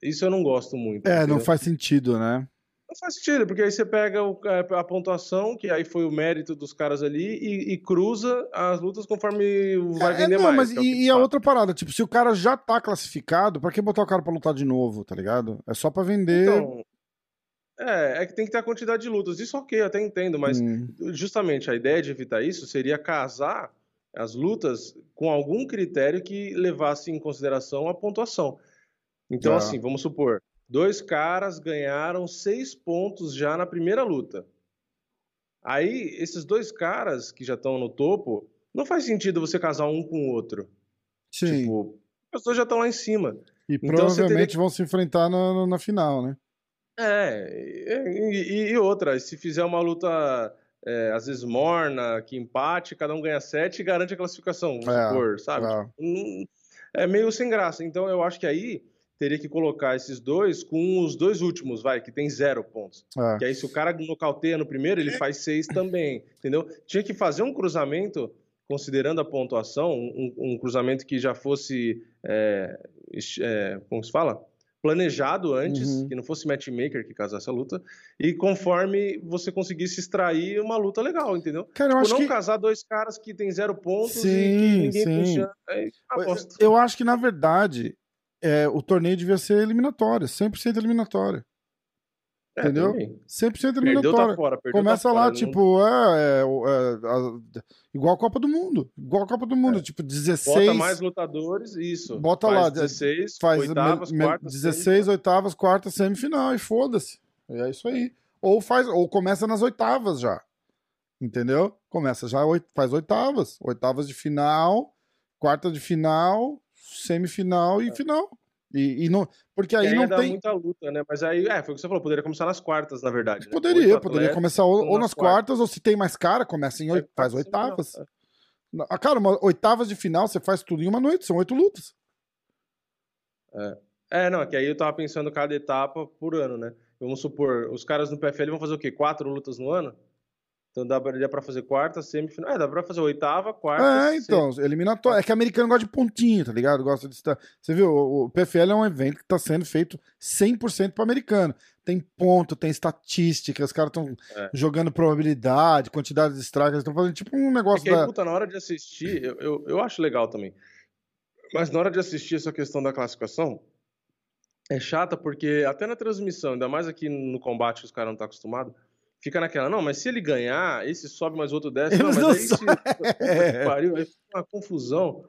Isso eu não gosto muito. É, entendeu? não faz sentido, né? Não faz sentido, porque aí você pega o, é, a pontuação, que aí foi o mérito dos caras ali, e, e cruza as lutas conforme vai é, vender não, mais. Mas é e, e a outra parada, tipo, se o cara já tá classificado, pra que botar o cara pra lutar de novo, tá ligado? É só pra vender. Então, é, é que tem que ter a quantidade de lutas. Isso ok, eu até entendo, mas hum. justamente a ideia de evitar isso seria casar as lutas com algum critério que levasse em consideração a pontuação. Então, ah. assim, vamos supor, Dois caras ganharam seis pontos já na primeira luta. Aí, esses dois caras que já estão no topo, não faz sentido você casar um com o outro. Sim. Tipo, os dois já estão lá em cima. E então, provavelmente vão se enfrentar na, na final, né? É, e, e, outra, se fizer uma luta é, às vezes morna, que empate, cada um ganha sete e garante a classificação, vamos é, supor, sabe? É. Tipo, é meio sem graça. Então eu acho que aí teria que colocar esses dois com os dois últimos, vai, que tem zero pontos. É. Que aí, se o cara nocauteia no primeiro, ele faz seis também, entendeu? Tinha que fazer um cruzamento, considerando a pontuação, um, um cruzamento que já fosse, é, é, como se fala? Planejado antes, uhum. que não fosse matchmaker que casasse a luta, e conforme você conseguisse extrair uma luta legal, entendeu? Cara, eu tipo, acho não que... casar dois caras que tem zero pontos sim, e que ninguém sim. puxa. É, eu acho que, na verdade, é, o torneio devia ser eliminatório, 100% eliminatório. É, entendeu? 100% eliminatório. Tá fora, Começa tá lá, fora, tipo, não... é, é, é, igual a Copa do Mundo. Igual a Copa do Mundo, é. tipo, 16. Bota mais lutadores, isso. Bota faz lá, 16, faz oitavas, me, quartas, 16, oitavas, quartas, semifinal, e foda-se. É isso aí. Ou, faz, ou começa nas oitavas já. Entendeu? Começa já, faz oitavas. Oitavas de final, quarta de final, semifinal e é. final. E, e, não, porque aí, aí não tem muita luta, né? Mas aí, é, foi o que você falou, poderia começar nas quartas, na verdade. Né? Poderia, poderia começar ou, ou nas quartas, quartas, ou se tem mais cara, começa em oito, faz oitavas. É. Cara, uma, oitavas de final, você faz tudo em uma noite, são oito lutas. É. é, não, é que aí eu tava pensando cada etapa por ano, né? Vamos supor, os caras no PFL vão fazer o quê? Quatro lutas no ano? Então dá pra fazer quarta, semifinal. É, dá pra fazer oitava, quarta. É, então, eliminatório. É que americano gosta de pontinho, tá ligado? Gosta de estar. Você viu, o PFL é um evento que tá sendo feito 100% pro americano. Tem ponto, tem estatística, os caras estão é. jogando probabilidade, quantidade de strikes, estão fazendo tipo um negócio é que aí, da. Puta, na hora de assistir, eu, eu, eu acho legal também. Mas na hora de assistir essa questão da classificação, é chata porque até na transmissão, ainda mais aqui no combate que os caras não estão acostumados fica naquela, não, mas se ele ganhar, esse sobe, mas o outro desce. Eles não, não mas aí se. É. pariu, aí fica uma confusão.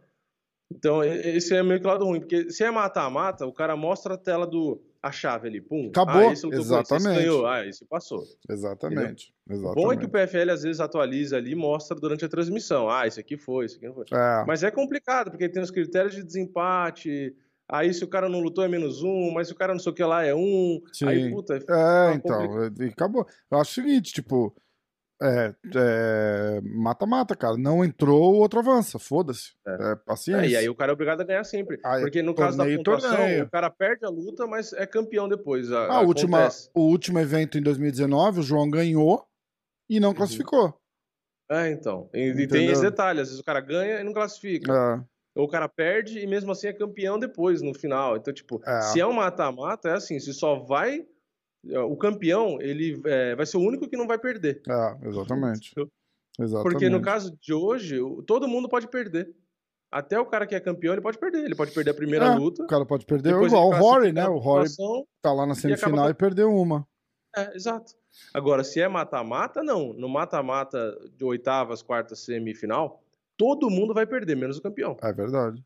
Então, esse é meio que o lado ruim, porque se é mata-mata, o cara mostra a tela do a chave ali, pum. Acabou, ah, esse lutou com esse, exatamente. ganhou, ah, esse passou. Exatamente. O Exatamente. bom é que o PFL às vezes atualiza ali e mostra durante a transmissão. Ah, esse aqui foi, esse aqui não foi. É, Mas é complicado, porque tem os critérios de desempate. Aí se o cara não lutou é menos um, mas se o cara não sei o que lá é um. sim. Aí, puta, É, então, e acabou. Eu acho o seguinte, tipo, é, é, mata-mata, cara. Não entrou, o outro avança. Foda-se. É. É, paciência. É, e aí o cara é obrigado a ganhar sempre. Aí, Porque no caso da pontuação, torneio. o cara perde a luta, mas é campeão depois. A, Ah, a última, acontece. o último evento em 2019, o João ganhou e não classificou. É, então. E, e tem esse detalhe, às vezes o cara ganha e não classifica. É, Ou o cara perde e mesmo assim é campeão depois, no final. Então, tipo, É. se é um mata-mata, é assim, se só vai. O campeão, ele é, vai ser o único que não vai perder. é, exatamente. Exatamente. Porque no caso de hoje, todo mundo pode perder. Até o cara que é campeão, ele pode perder. Ele pode perder a primeira É, luta. O cara pode perder igual o Rory, né? O Rory tá lá na semifinal com- e perdeu uma. É, exato. Agora, se é mata-mata, não. No mata-mata de oitavas, quartas, semifinal, todo mundo vai perder, menos o campeão. É verdade.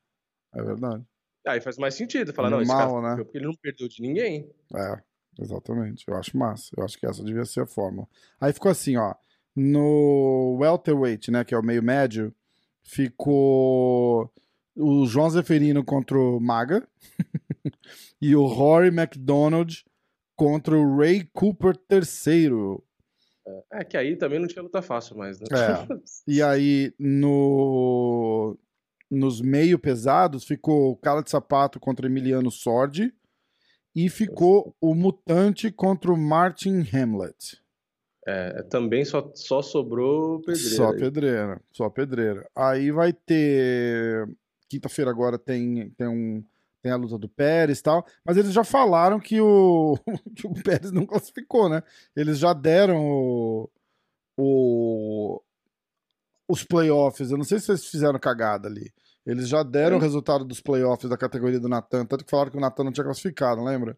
É verdade. Aí faz mais sentido. Falar, não, esse cara né? porque ele não perdeu de ninguém. É, exatamente. Eu acho massa. Eu acho que essa devia ser a fórmula. Aí ficou assim, ó. No welterweight, né, que é o meio médio, ficou o João Zeferino contra o Maga e o Rory McDonald contra o Ray Cooper terceiro. É que aí também não tinha luta fácil mais, né? É. E aí no nos meio pesados ficou o Cala de Sapato contra Emiliano Sordi e ficou o Mutante contra o Martin Hamlet. É, também só, só sobrou pedreira. Só aí. pedreira, só pedreira. Aí vai ter. Quinta-feira agora tem, tem, um, tem a luta do Pérez e tal, mas eles já falaram que o, que o Pérez não classificou, né? Eles já deram o, o- os playoffs. Eu não sei se eles fizeram cagada ali. Eles já deram É. o resultado dos playoffs da categoria do Natan, tanto que falaram que o Natan não tinha classificado, lembra?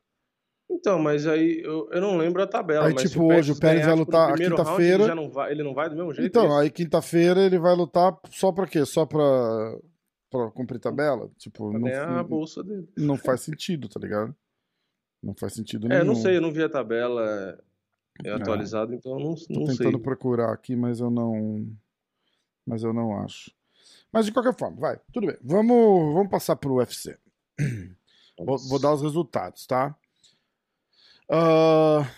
Então, mas aí eu, eu não lembro a tabela. Aí, tipo, hoje o Pérez vai tipo, lutar quinta-feira. Ele, já não vai, ele não vai do mesmo jeito? Então, isso? aí quinta-feira ele vai lutar só pra quê? Só pra, pra cumprir tabela? Tipo, Pra não, ganhar a não, bolsa dele. não faz sentido, tá ligado? Não faz sentido É, nenhum. eu não sei, eu não vi a tabela é, atualizada, então eu não, Tô não sei. tentando procurar aqui, mas eu não. Mas eu não acho. Mas de qualquer forma, vai, tudo bem. Vamos, vamos passar pro UFC. Vou, vou dar os resultados, tá? Ah,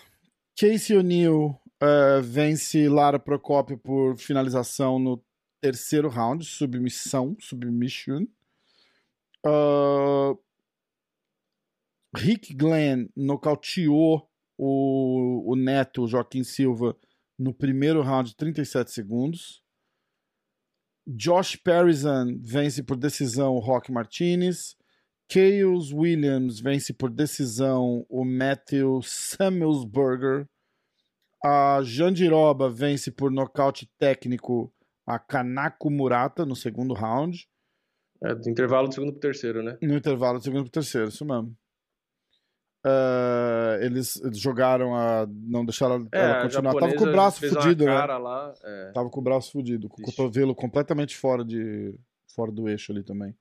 Casey O'Neill ah, vence Lara Procopio por finalização no terceiro round, submissão, submission. Ah, Rick Glenn nocauteou o, o neto Joaquim Silva no primeiro round, 37 segundos. Josh Parison vence por decisão o Rock Martinez. Chaos Williams vence por decisão o Matthew Samuelsberger. A Jandiroba vence por nocaute técnico a Kanako Murata no segundo round. É, do intervalo do segundo pro terceiro, né? No intervalo do segundo pro terceiro, isso mesmo. Ah, eles eles jogaram a. Não deixaram ela, É, ela continuar. Tava com o braço fudido, né? lá, é. Tava com o braço fudido, com o Vixe. cotovelo completamente fora de fora do eixo ali também.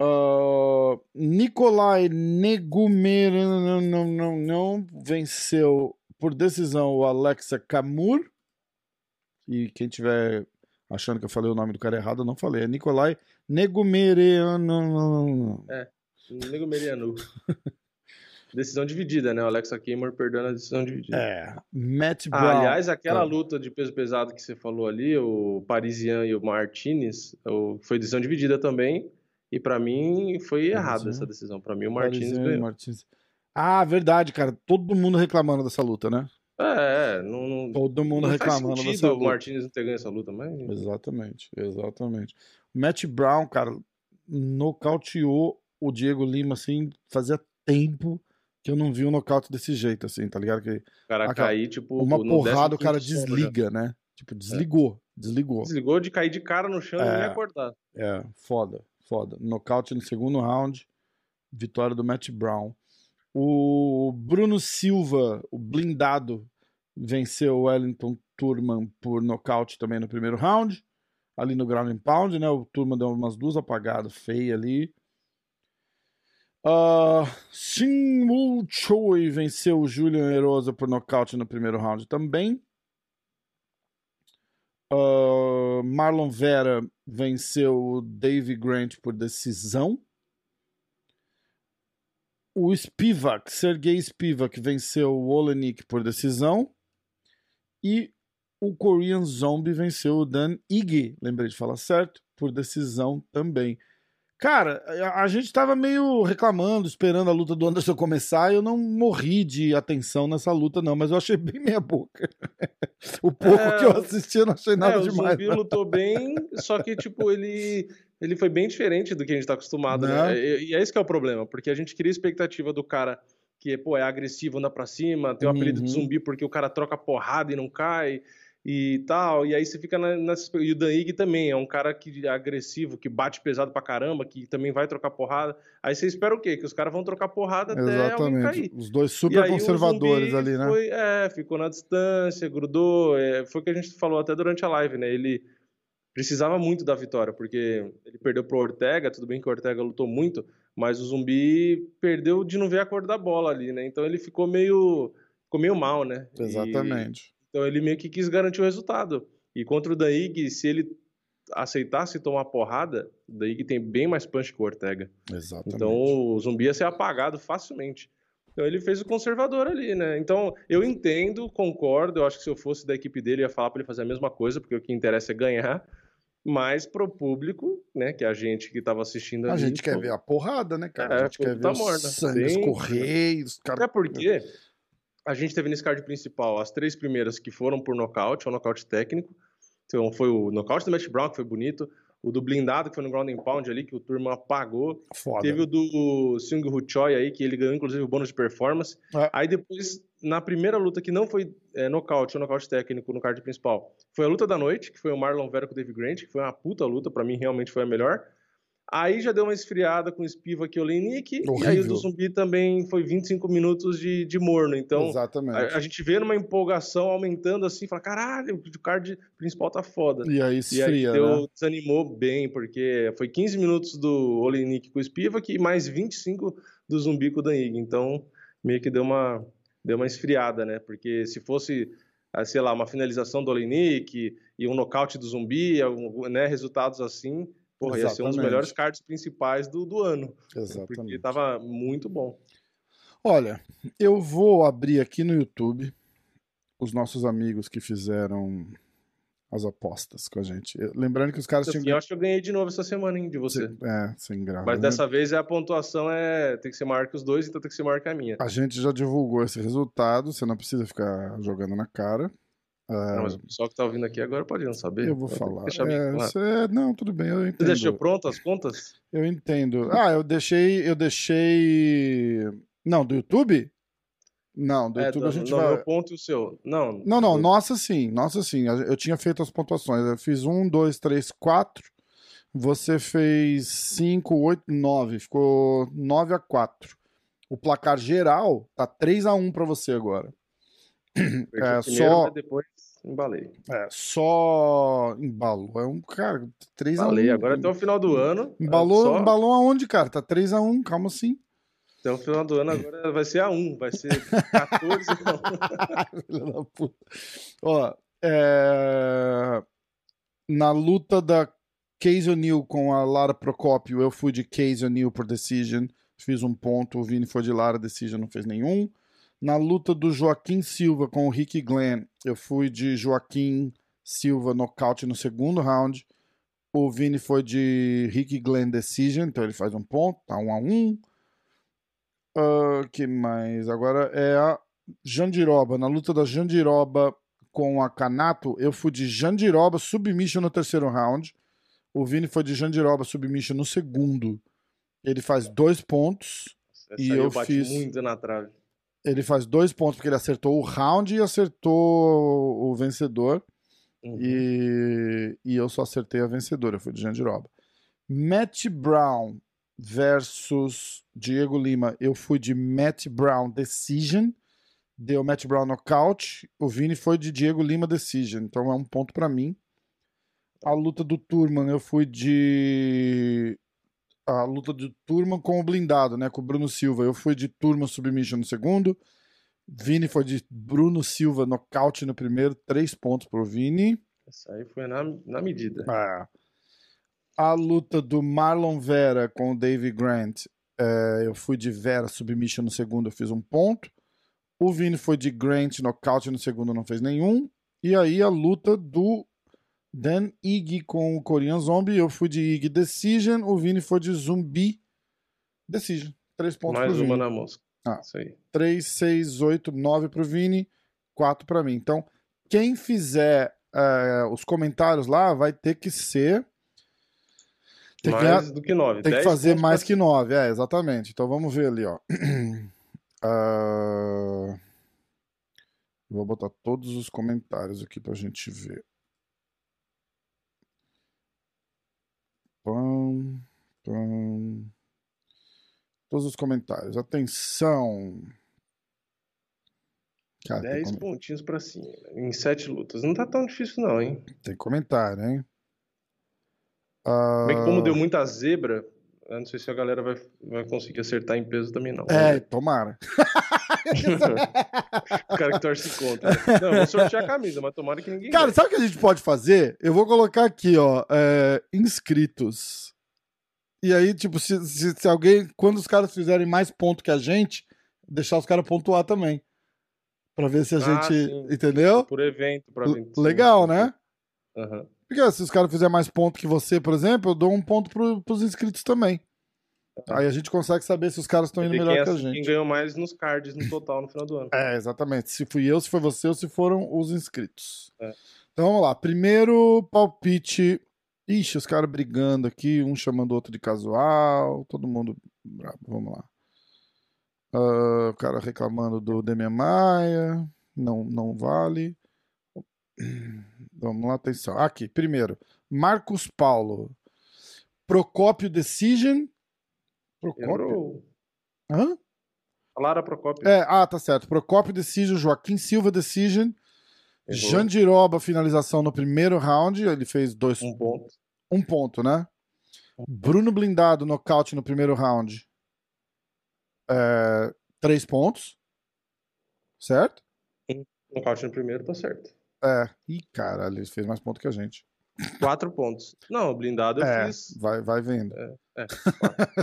Ah, Nikolai Negumer não, não, não, não venceu por decisão o Alexa Kamur. E quem tiver achando que eu falei o nome do cara errado, eu não falei. É Nikolai Negumere. Nego Merianu. Decisão dividida, né? O Alexa Kimmer perdendo a decisão dividida. É. Matt Ah, Brown. aliás, aquela Ah. luta de peso pesado que você falou ali, o Parisian e o Martinez, foi decisão dividida também. E pra mim foi errada essa decisão. Pra mim o Martinez ganhou. Martins. Ah, verdade, cara. Todo mundo reclamando dessa luta, né? É, é, não, Todo mundo não faz reclamando sentido dessa o. Martinez não ter ganho essa luta, mas Exatamente, exatamente. Matt Brown, cara, nocauteou o Diego Lima, assim, fazia tempo que eu não vi um nocaute desse jeito, assim, tá ligado? Que o cara cair, tipo, uma porrada o 15º cara sono já. desliga, né? Tipo, desligou, desligou. Desligou de cair de cara no chão e É. nem acordar. É, foda, foda. Nocaute no segundo round, vitória do Matt Brown. O Bruno Silva, o blindado, venceu o Wellington Turman por nocaute também no primeiro round. Ali no ground and pound, né? O Turman deu umas duas apagadas feias ali. Uh, Choi venceu o Julian Erosa por nocaute no primeiro round também. Uh, Marlon Vera venceu o Dave Grant por decisão. O Spivak, Sergei Spivak, venceu o Olenik por decisão. E o Korean Zombie venceu o Dan Ige, lembrei de falar certo, por decisão também. Cara, a gente tava meio reclamando, esperando a luta do Anderson começar. Eu não morri de atenção nessa luta, não, mas eu achei bem meia boca. o pouco é, que eu assisti, eu não achei nada é, demais. O Zumbi lutou bem, só que, tipo, ele, ele foi bem diferente do que a gente tá acostumado, né? né? E, e é esse que é o problema, porque a gente cria expectativa do cara que, pô, é agressivo, anda pra cima, tem o um apelido uhum. de zumbi porque o cara troca porrada e não cai e tal. E aí você fica nessa. E o Dan Ig também é um cara que é agressivo, que bate pesado pra caramba, que também vai trocar porrada. Aí você espera o quê? Que os caras vão trocar porrada Exatamente. até alguém cair. Os dois super conservadores ali, né? Foi, é, ficou na distância, grudou. É, foi o que a gente falou até durante a live, né? Ele precisava muito da vitória, porque ele perdeu pro Ortega, tudo bem que o Ortega lutou muito, mas o Zumbi perdeu de não ver a cor da bola ali, né? Então ele ficou meio, ficou meio mal, né? Exatamente. Então ele meio que quis garantir o resultado. E contra o Daig, se ele aceitasse tomar porrada, o Daig tem bem mais punch que o Ortega. Exatamente. Então o zumbi ia ser apagado facilmente. Então ele fez o conservador ali, né? Então eu entendo, concordo. Eu acho que se eu fosse da equipe dele, ia falar para ele fazer a mesma coisa, porque o que interessa é ganhar. Mas pro público, né, que a gente que tava assistindo ali. A gente pô, quer ver a porrada, né, cara? É, a gente quer ver tá o sangue escorrer, os caras... Até porque a gente teve nesse card principal as três primeiras que foram por nocaute, ou nocaute técnico. Então foi o nocaute do Matt Brown, que foi bonito. O do blindado, que foi no ground and pound ali, que o turma apagou. Foda. Teve o do Sung Hu Choi aí, que ele ganhou inclusive o bônus de performance. É. Aí depois, na primeira luta, que não foi é, nocaute ou nocaute técnico no card principal, foi a luta da noite, que foi o Marlon Vera com o Dave Grant, que foi uma puta luta, para mim realmente foi a melhor. Aí já deu uma esfriada com o Spivak e o Lenik. E aí o do zumbi também foi 25 minutos de, de morno. Então a, a, gente vê numa empolgação aumentando assim, fala: caralho, o card principal tá foda. E aí esfria, e aí deu, né? desanimou bem, porque foi 15 minutos do Olenik com o Spivak e mais 25 do zumbi com o Danig. Então meio que deu uma, deu uma esfriada, né? Porque se fosse, ah, sei lá, uma finalização do Olenik e um nocaute do zumbi, né, resultados assim Porra, ia ser um dos melhores cards principais do, do ano. Exatamente. Porque tava muito bom. Olha, eu vou abrir aqui no YouTube os nossos amigos que fizeram as apostas com a gente. Lembrando que os caras assim, tinham. Eu acho que eu ganhei de novo essa semana, hein, de você. É, sem graça. Mas né? dessa vez a pontuação é tem que ser maior que os dois, então tem que ser maior que a minha. A gente já divulgou esse resultado, você não precisa ficar jogando na cara. Não, mas o pessoal que está ouvindo aqui agora pode não saber. Eu vou falar. É, claro. não, tudo bem, eu entendo. Você deixou pronto as contas? Eu entendo. Ah, eu deixei. Eu deixei. Não, do YouTube? Não, do é, YouTube do, a gente vai. meu ponto e o seu. Não. Não, não, nossa sim, nossa sim. Eu tinha feito as pontuações. Eu fiz um, dois, três, quatro. Você fez cinco, oito, nove. Ficou nove a quatro. O placar geral tá 3 a 1 para você agora. É, só depois embalei. É, só embalou. É um, cara, 3 a 1 agora até o final do ano. Embalou, só... embalou aonde, cara? Tá 3 a 1 calma assim. Até o final do ano agora vai ser a 1, vai ser 14 Filha da puta. Ó, é... na luta da Case O'Neill com a Lara Procópio, eu fui de Case O'Neill por decision, fiz um ponto, o Vini foi de Lara decision, não fez nenhum. Na luta do Joaquim Silva com o Rick Glenn, eu fui de Joaquim Silva nocaute no segundo round. O Vini foi de Rick Glenn decision, então ele faz um ponto, tá um a um. Uh, que mais? Agora é a Jandiroba. Na luta da Jandiroba com a Kanato, eu fui de Jandiroba submission no terceiro round. O Vini foi de Jandiroba submission no segundo. Ele faz dois pontos. Essa e eu, eu fiz muito na trave. Ele faz dois pontos porque ele acertou o round e acertou o vencedor. Uhum. E, e eu só acertei a vencedora, eu fui de Jandiroba. Matt Brown versus Diego Lima. Eu fui de Matt Brown Decision. deu Matt Brown nocaute. O Vini foi de Diego Lima decision. Então é um ponto pra mim. A luta do Turman, eu fui de. A luta do Turman com o blindado, né? Com o Bruno Silva. Eu fui de Turman submission no segundo. Vini foi de Bruno Silva nocaute no primeiro. Três pontos pro Vini. Essa aí foi na, na medida. É. A luta do Marlon Vera com o Dave Grant. é, eu fui de Vera submission no segundo, eu fiz um ponto. O Vini foi de Grant nocaute no segundo, não fez nenhum. E aí a luta do Dan Ig com o Korean Zombie. Eu fui de Ig Decision. O Vini foi de Zumbi Decision. Três pontos Mais pro uma Vini. na mosca. Ah. Isso aí. 3, 6, 8, 9 pro Vini, 4 pra mim. Então, quem fizer é, os comentários lá vai ter que ser. Tem que, mais do que nove. tem que fazer mais pra que 9, é, exatamente. Então vamos ver ali, ó. Ah, Vou botar todos os comentários aqui pra gente ver. Pam, pam. Todos os comentários. Atenção. Cara, tem, 10 com- pontinhos pra cima. Em sete lutas. Não tá tão difícil, não, hein? tem comentário, hein? Bem que como Ah, deu muita zebra, eu não sei se a galera vai, vai conseguir acertar em peso também, não. É, tomara. O cara que torce contra. né? Não, eu vou sortear a camisa, mas tomara que ninguém. Cara, sabe o que a gente pode fazer? Eu vou colocar aqui, ó, é, inscritos. E aí, tipo, se, se, se alguém, quando os caras fizerem mais ponto que a gente, deixar os caras pontuar também. Pra ver se a Ah, gente. sim. Entendeu? Por evento, pra L- 25. Legal, né? Aham. Porque se os caras fizerem mais ponto que você, por exemplo, eu dou um ponto pro, pros inscritos também. Aí a gente consegue saber se os caras estão indo melhor quem, que a ass- quem gente. ganhou mais nos cards no total no final do ano. É, exatamente. Se fui eu, se foi você ou se foram os inscritos. É. Então vamos lá. Primeiro palpite. Ixi, os caras brigando aqui, um chamando o outro de casual, todo mundo brabo. Vamos lá. Ah, o cara reclamando do Demian Maia. Não, não vale. Vamos lá, atenção. Aqui, primeiro. Marcos Paulo. Procópio Decision. Procópio? Hã? Lara Procópio. É, ah, tá certo. Procópio Decision, Joaquim Silva Decision, Errou. Jandiroba finalização no primeiro round, ele fez dois, Um ponto. um ponto, né? Bruno Blindado nocaute no primeiro round, é, três pontos, certo? Nocaute no primeiro, tá certo. É. Ih, caralho, ele fez mais ponto que a gente. Quatro pontos. Não, blindado eu é, fiz. vai, vai vendo.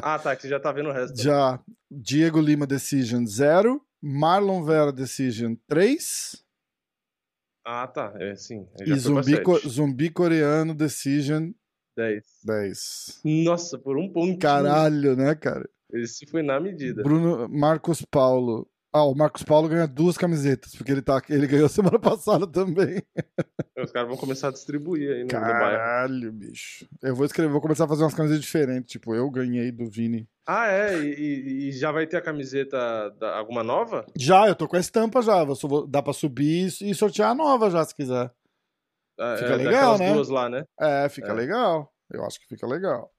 Ah, tá, que você já tá vendo o resto. Já Diego Lima Decision 0, Marlon Vera Decision 3 Ah, tá. É, sim. E zumbi, co- zumbi Coreano Decision Dez. 10. Nossa, por um pontinho. Caralho, né, cara? Esse foi na medida. Bruno Marcos Paulo. Ah, o Marcos Paulo ganha duas camisetas, porque ele, tá, ele ganhou semana passada também. Os caras vão começar a distribuir aí no. Caralho, bicho. Eu vou escrever, vou começar a fazer umas camisetas diferentes. Tipo, eu ganhei do Vini. Ah, é? E, e- já vai ter a camiseta da, alguma nova? Já, eu tô com a estampa já. Vou, vou- dá pra subir e sortear a nova já, se quiser. Ah, Fica é, legal, né? duas lá, né? É, fica É. legal. Eu acho que fica legal.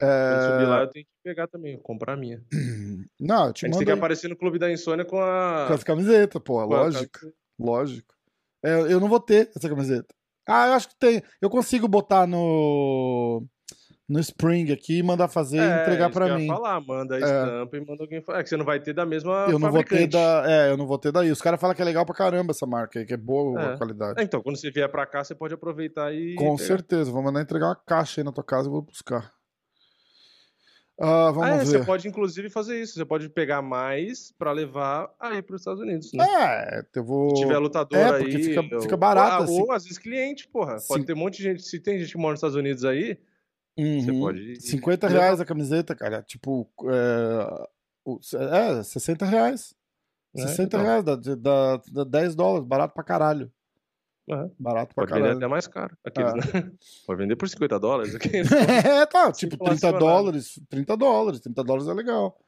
É... subir lá, eu tenho que pegar também, comprar a minha. Não, eu A te gente mando tem que aí aparecer no Clube da Insônia com a. com as camisetas, pô, com a- lógico. Lógico. É, eu não vou ter essa camiseta. Ah, eu acho que tem. Eu consigo botar no no Spring aqui e mandar fazer e É, entregar que eu ia mim. falar, manda a estampa e manda alguém falar. É que você não vai ter da mesma Eu não vou ter fabricante. da, é, eu não vou ter daí. Os caras falam que é legal pra caramba essa marca aí, que é boa a É. qualidade. É, Então, quando você vier pra cá, você pode aproveitar e. Com certeza, vou mandar entregar uma caixa aí na tua casa e vou buscar. Ah, vamos Ah, é, ver. você pode inclusive fazer isso. Você pode pegar mais pra levar aí pros Estados Unidos, né? É, eu vou. Se tiver lutador É, aí. fica- ou- fica barato, Ou, assim. ou às vezes cliente, porra. Pode Sim. ter um monte de gente. Se tem gente que mora nos Estados Unidos aí, você Uhum. pode. 50 levar. reais a camiseta, cara. Tipo, é, é 60 reais. É, 60 então. reais, dá, dá, dá 10 dólares, barato pra caralho. Aham. Barato pra Pode vender caralho. até mais caro. Aqueles, Ah. né? Pode vender por 50 dólares aqui. É, tá, tipo, 30 inflacionado. dólares. 30 dólares, 30 dólares é legal.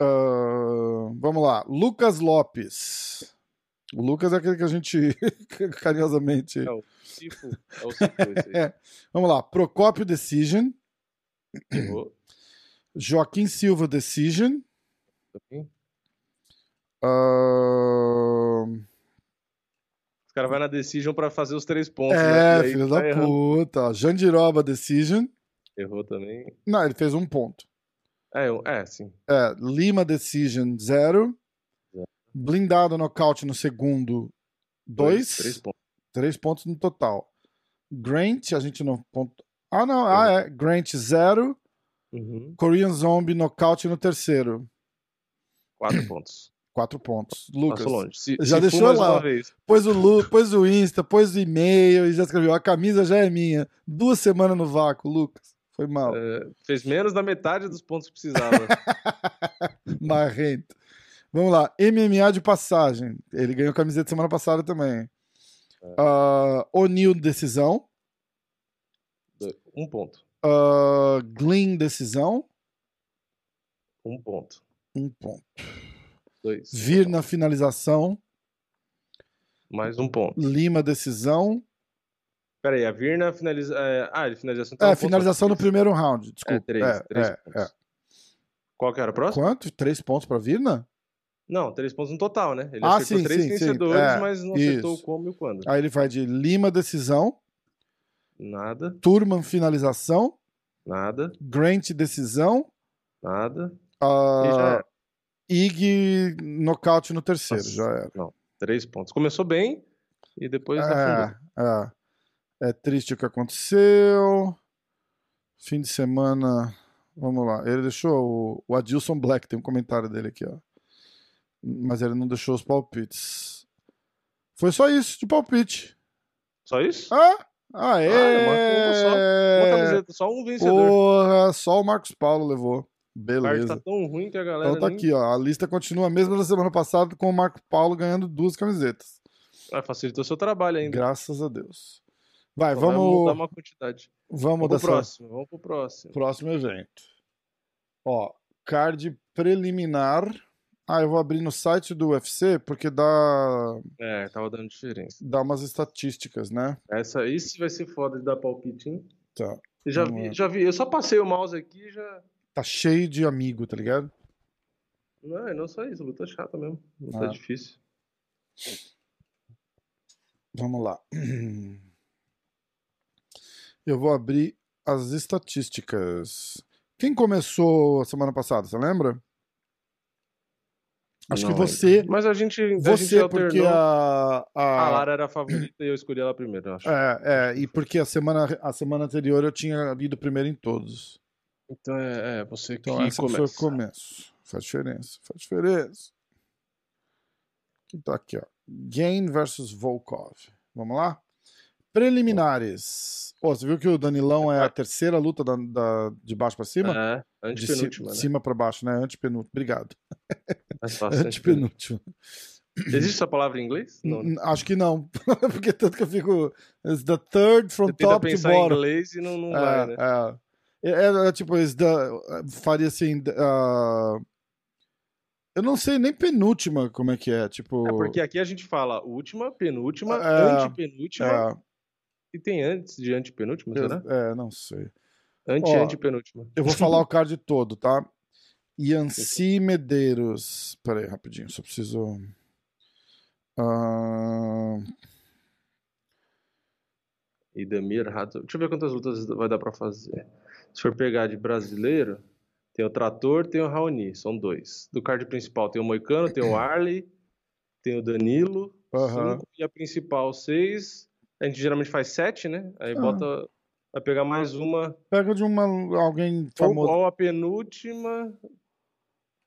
Ah, vamos lá. Lucas Lopes. O Lucas é aquele que a gente carinhosamente. É o Cifo. É o Cifo. É. Vamos lá. Procópio Decision. Errou Joaquim Silva Decision. também. Ahn, Os caras vão na Decision pra fazer os três pontos. É, né? Filho tá da errando. puta. Jandiroba Decision. Errou também. Não, ele fez um ponto. É, eu- é, sim. É, Lima Decision, zero. Zero. Blindado nocaute no segundo, dois. Três pontos. Três pontos no total. Grant, a gente não. Ponto... Ah, não. Ah, é. Grant, zero. Uhum. Korean Zombie, nocaute no terceiro. Quatro pontos. Quatro pontos. Lucas. Se, já se deixou lá. Pôs o, Lu, pôs o Insta, pôs o e-mail e já escreveu. A camisa já é minha. Duas semanas no vácuo, Lucas. Foi mal. É, fez menos da metade dos pontos que precisava. Marrento. Vamos lá. MMA de passagem. Ele ganhou camiseta semana passada também. É. Ah, O'Neal, decisão. um ponto. Uh, decisão. Um ponto. Um ponto. Dois. Vir na finalização. Mais um ponto. Lima, decisão. Peraí, a Virna finaliza. É... Ah, ele finalização então É, um ponto. finalização no primeiro round. Desculpa. É, três. É, três é, pontos. é. Qual que era o próximo? Quanto? Três pontos pra Virna? Não, três pontos no total, né? Ele Ah, acertou sim, três sim, sim. vencedores, É, mas não acertou isso. o como e o quando. Aí ele vai de Lima, decisão. Nada, Turman, finalização. nada, Grant, decisão. nada. Uh, E. Ig, nocaute no terceiro. Nossa, Já era. Não, três pontos. Começou bem e depois. É, é. é triste o que aconteceu. Fim de semana. Vamos lá. Ele deixou o, o Adilson Black, tem um comentário dele aqui, ó. Mas ele não deixou os palpites. Foi só isso de palpite. Só isso? Ah! Aê! Ah, marcou uma só. Uma camiseta, só um vencedor. Porra, só o Marcos Paulo levou. Card Beleza. tá tão ruim que a galera. Então tá nem- aqui, ó. A lista continua a mesma da semana passada com o Marco Paulo ganhando duas camisetas. Ah, facilitou seu trabalho ainda. Graças a Deus. Vai, Só vai vamos, uma quantidade. vamos Vamos pro dessa próximo. Vamos pro próximo. próximo evento. Ó, card preliminar. Ah, eu vou abrir no site do UFC porque dá, É, tava dando diferença. dá umas estatísticas, né? Essa, isso vai ser foda de dar palpite, hein? Tá. Eu já vi, já vi. Eu só passei o mouse aqui e já. Tá cheio de amigo, tá ligado? Não, é não só isso, luta chata mesmo. Luta Ah. difícil. Vamos lá. Eu vou abrir as estatísticas. Quem começou a semana passada, você lembra? Acho Não que você. Mas a gente. a gente Você, porque a. a- A Lara era a favorita e eu escolhi ela primeiro, eu acho. É, é, e porque a semana, a semana anterior eu tinha lido primeiro em todos. Então é, é você Então que essa foi começa. o começo. Faz diferença, faz diferença. Então aqui, ó. Gain versus Volkov. Vamos lá? Preliminares. Pô, você viu que o Danilão é a terceira luta da, da- de baixo pra cima? É, de ci- antepenúltima, né? cima pra baixo, né? Antepenúltimo. Obrigado. Mais fácil, antepenúltima. Existe essa palavra em inglês? Não. Acho que não. Porque tanto que eu fico. It's the third from Você top to pensar em bottom. inglês e não, não É, vai, né? é. É, é, é, tipo, it's the, faria assim. ah, eu não sei nem penúltima como é que é. Tipo. É porque aqui a gente fala última, penúltima, É, antepenúltima é, e tem antes de antepenúltima, será? eu- é, não sei. Ante Ó, antepenúltima. Eu vou falar o card todo, tá? Yancy Medeiros. Pera aí, rapidinho, só preciso. Ah, E Damir Rato. Deixa eu ver quantas lutas vai dar pra fazer. Se for pegar de brasileiro, tem o Trator, tem o Raoni, são dois. Do card principal tem o Moicano, tem o Arley, tem o Danilo, Aham. cinco, e a principal seis. A gente geralmente faz sete, né? Aí Ah. bota. Vai pegar mais uma. pega de uma, alguém famoso. ou a penúltima.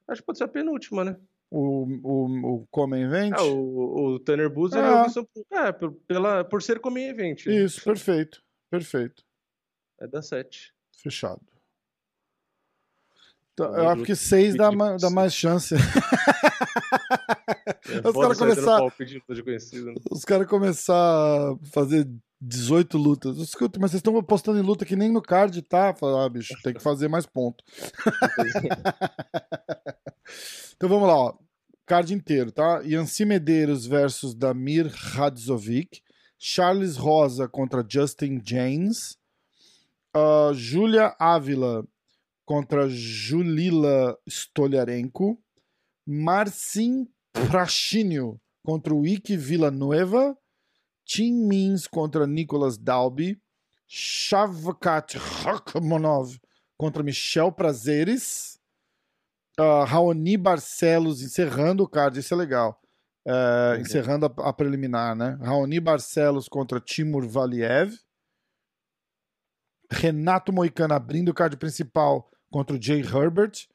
Acho que pode ser a penúltima, né? O, o, o Come Event? É, o, o Tanner Boozer é visto- é, por, pela, por ser como event. né? Isso, perfeito. Perfeito. É da 7. Fechado. Então, eu acho que seis dá, dá mais chance. É, Os caras começar- palpite de luta de conhecido, né? Os caras começar a fazer 18 lutas. Escuta, mas vocês estão apostando em luta que nem no card tá? Fala, ah, bicho, tem que fazer mais ponto. Então vamos lá, ó. Card inteiro, tá? Yancy Medeiros versus Damir Radzovic. Charles Rosa contra Justin James. Uh, Júlia Ávila contra Julila Stoliarenko. Marcin Prachinio contra o Ike Villanueva. Tim Means contra Nicolas Dalby. Shavkat Rakhmonov contra Michel Prazeres. Uh, Raoni Barcelos encerrando o card, isso é legal. Uh. Encerrando a, a, preliminar, né? Raoni Barcelos contra Timur Valiev. Renato Moicano abrindo o card principal contra o Jay Herbert.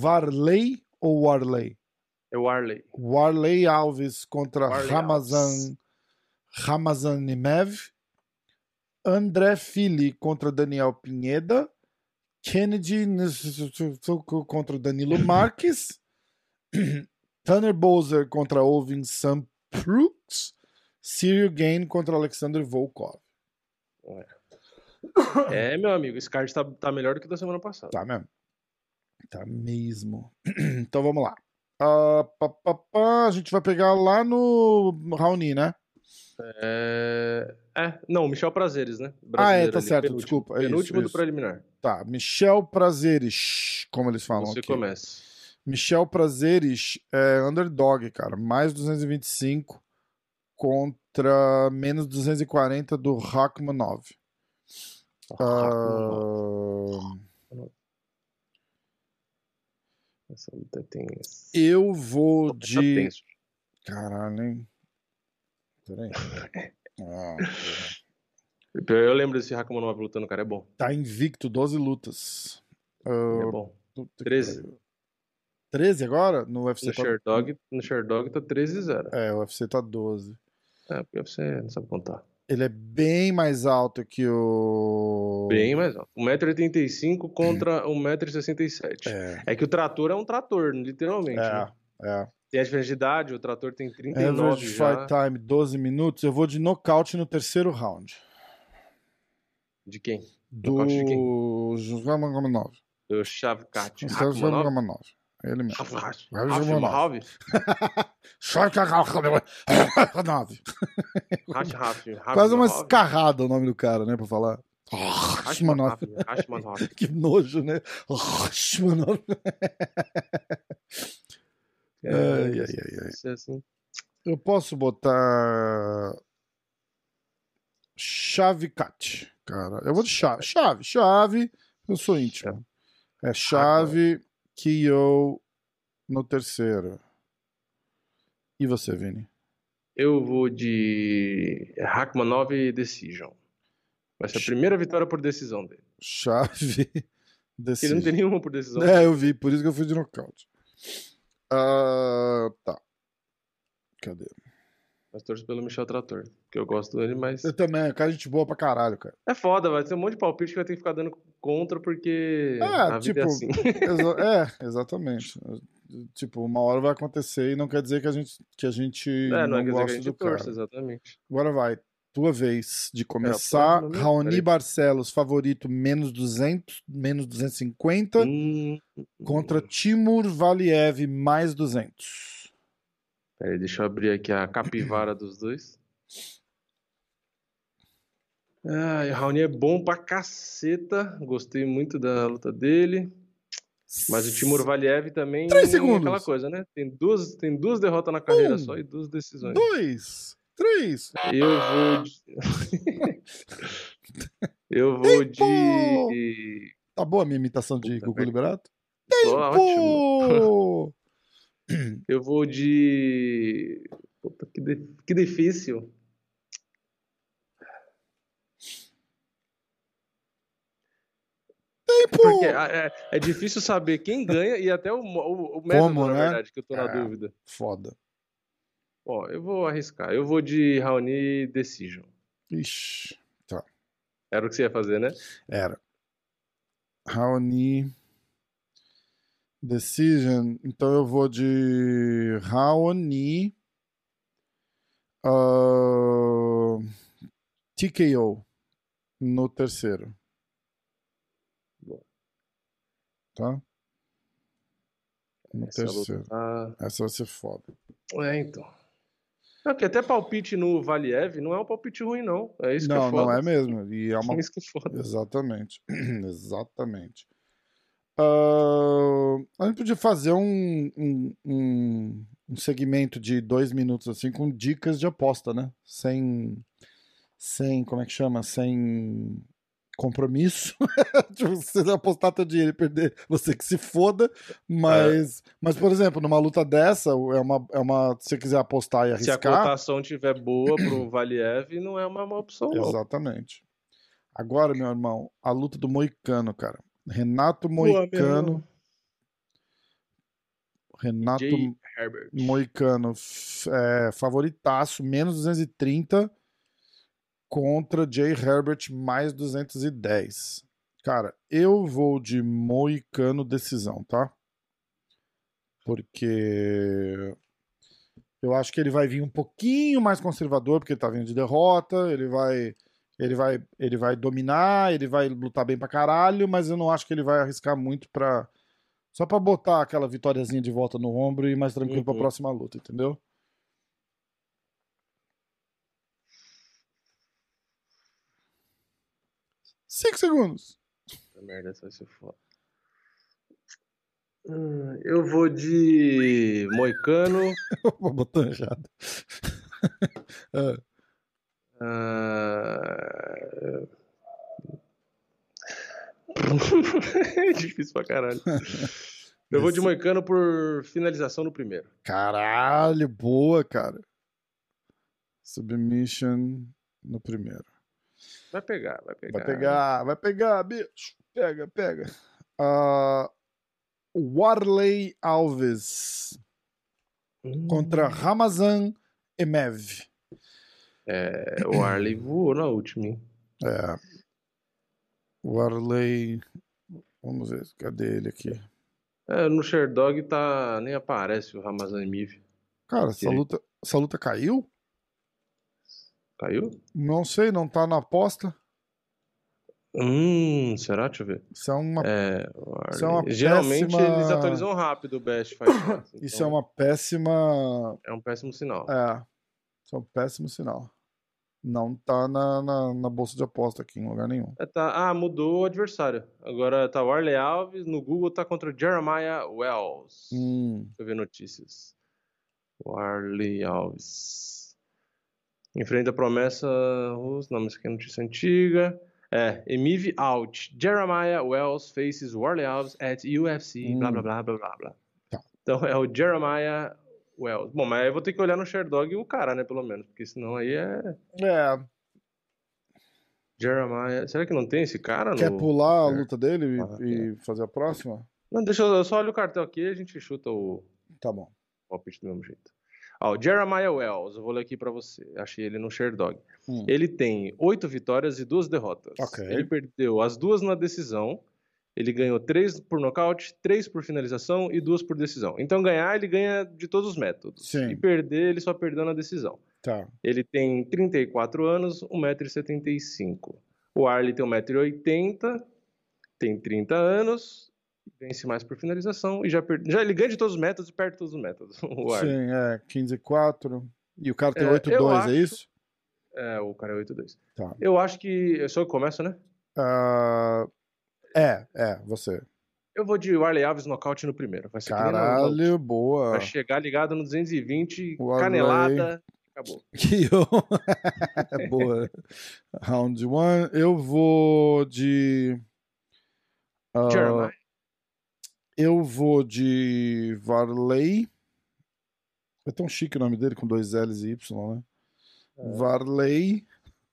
Varley ou Warley? É Warley. Warley Alves contra Warley Ramazan, Ramazan Nimev. André Fili contra Daniel Pinheda. Kennedy contra Danilo Marques. Tanner Bowser contra Ovin Samprux. Cyril Gain contra Alexander Volkov. É, meu amigo, esse card tá, tá melhor do que da semana passada. Tá mesmo. Tá mesmo. Então vamos lá. Uh, pá, pá, pá, a gente vai pegar lá no Raoni, né? É... é, não, Michel Prazeres, né? ah, é, tá ali, certo, penúltimo, desculpa. É penúltimo isso, do preliminar. Tá, Michel Prazeres, como eles falam Você aqui. começa. Michel Prazeres é underdog, cara. Mais 225 contra menos 240 do Rachmanov. Uh... Essa luta tem. Eu vou de. Caralho, hein? Peraí. Ah, eu lembro desse Rachmanov lutando, cara, é bom. Tá invicto, 12 lutas. Uh... É bom. 13. 13 agora? No UFC no tá... Sherdog, no Sherdog tá 13-0. É, o UFC tá 12. É, porque o UFC não sabe contar. Ele é bem mais alto que o. Bem mais alto. 1,85m contra 1,67m. É. é que o trator é um trator, literalmente. É, né? é. Tem a diferença de idade, o trator tem 39 Average já. fight time, 12 minutos. Eu vou de nocaute no terceiro round. De quem? Do Rakhmanov. Do Shavkat. Rakhmanov. Ele mesmo. Rakhmanov. Quase uma escarrada o nome do cara, né, pra falar. Rashmanov. que nojo, né? Rashmanov. É, ai, ai, ai, ai. Assim. Eu posso botar. Chave Cat, cara. Eu vou de chave. Chave, chave. Eu sou íntimo. É chave, Kyo no terceiro. E você, Vini? Eu vou de Hackmanov Decision. Vai ser a primeira vitória por decisão dele. Chave. Decision. Ele não tem nenhuma por decisão. É, eu vi, por isso que eu fui de nocaute. Uh, tá. Cadê? Mas torço pelo Michel Trator, que eu gosto dele, mas. Eu também, cara, gente boa pra caralho, cara. É foda, vai ter um monte de palpite que vai ter que ficar dando contra, porque. É, a tipo. é, assim. exa é, exatamente. Tipo, uma hora vai acontecer e não quer dizer que a gente, que a gente é, não, não é gosta que a gente do torce, cara. exatamente. Agora vai. Tua vez de começar. É, Raoni Barcelos, favorito, menos 200, menos 250. Hum, contra Timur Valiev, mais 200. Peraí, deixa eu abrir aqui a capivara dos dois. Ah, o Raoni é bom pra caceta. Gostei muito da luta dele. Mas o Timur Valiev também Três segundos. é aquela coisa, né? Tem duas, tem duas derrotas na carreira um, só e duas decisões. Dois. Três. Eu vou de. eu vou de. Tá boa a minha imitação de Puta Gugu bem. Liberato? Tempo! Ótimo. eu vou de. Puta, que, de... que difícil. Porque é, é, difícil saber quem ganha e até o, o, o método, Como, na né? verdade, que eu tô na É. dúvida. Foda. Ó, eu vou arriscar. Eu vou de Raoni Decision. Ixi, tá. Era o que você ia fazer, né? Era. Raoni. Decision. Então eu vou de Raoni. ah, TKO. No terceiro. Boa. Tá? No Essa terceiro. tá- Essa vai ser foda. É, então. É porque até palpite no Valiev não é um palpite ruim, não. É isso que não, é foda. não é mesmo. E é uma É isso que é foda. Exatamente. Exatamente. Ah, a gente podia fazer um, um, um, um segmento de dois minutos assim com dicas de aposta, né? Sem. Sem. Como é que chama? Sem compromisso. tipo, se você apostar teu dinheiro e perder, você que se foda. Mas, é. mas por exemplo, numa luta dessa, é uma, é uma. Se você quiser apostar e arriscar. Se a cotação tiver boa pro Valiev, não é uma, uma opção. Exatamente. Agora, meu irmão, a luta do Moicano, cara. Renato Moicano. Boa, Renato Moicano, é, favoritaço, menos 230 contra Jay Herbert mais 210. Cara, eu vou de Moicano decisão, tá? Porque eu acho que ele vai vir um pouquinho mais conservador, porque ele tá vindo de derrota, ele vai ele vai ele vai dominar, ele vai lutar bem pra caralho, mas eu não acho que ele vai arriscar muito pra só pra botar aquela vitóriazinha de volta no ombro e ir mais tranquilo uhum. pra próxima luta, entendeu? Cinco segundos. Essa merda vai ser foda. Hum, eu vou de Moicano. vou botar errado. ah. Uh... é difícil pra caralho. Eu vou de Moicano por finalização no primeiro. Caralho, boa, cara. Submission no primeiro. Vai pegar, vai pegar. Vai pegar, vai pegar, bicho. Pega, pega. Uh, Warley Alves hum. contra Ramazan Emev. É, o Warley voou na última, hein? É. O Warley. Vamos ver, cadê ele aqui? É, no Sherdog tá. Nem aparece o Ramazan Emev. Cara, essa luta, essa luta caiu? Caiu? Não sei, não tá na aposta. Hum, será? Deixa eu ver. Isso é uma, é, isso é uma Geralmente péssima... eles atualizam rápido o Best Fight Pass, então... Isso é uma péssima. É um péssimo sinal. É. Isso é um péssimo sinal. Não tá na, na, na bolsa de aposta aqui em lugar nenhum. É, tá... Ah, mudou o adversário. Agora tá o Arley Alves, no Google tá contra o Jeremiah Wells. Hum. Deixa eu ver notícias. O Arley Alves. Enfrenta a promessa. Os nomes aqui é notícia antiga. É, Emiv out. Jeremiah Wells faces Warley Alves at UFC. Hum. Blá, blá, blá, blá, blá, blá. Tá. Então é o Jeremiah Wells. Bom, mas eu vou ter que olhar no Sherdog o cara, né, pelo menos. Porque senão aí é. É. Jeremiah. Será que não tem esse cara? Quer pular a é. luta dele ah, e, é. fazer a próxima? Não, deixa eu, eu só olho o cartel aqui e a gente chuta o. Tá bom. O palpite do mesmo jeito. Ó, Jeremiah Wells, eu vou ler aqui para você. Achei ele no Sherdog. Hum. Ele tem oito vitórias e duas derrotas. Okay. Ele perdeu as duas na decisão. Ele ganhou três por nocaute, três por finalização e duas por decisão. Então ganhar, ele ganha de todos os métodos. Sim. E perder, ele só perdeu na decisão. Tá. Ele tem 34 anos, 1,75m. O Arley tem 1,80m, tem 30 anos vence mais por finalização e já, per... já ele ganha de todos os métodos e perde todos os métodos. Sim, é 15 e 4. E o cara tem é, 8 2, é acho... é isso? É, o cara é 8 2. Tá. Eu acho que. Eu sou eu que começo, né? Uh... É, é, você. Eu vou de Warley Alves nocaute no primeiro. Vai ser Caralho, boa. Vai chegar ligado no 220, Warley... canelada. Acabou. Que boa. Round 1. Eu vou de. Uh... Jeremiah. Eu vou de Varley. É tão chique o nome dele, com dois L's e Y, né? É. Varley.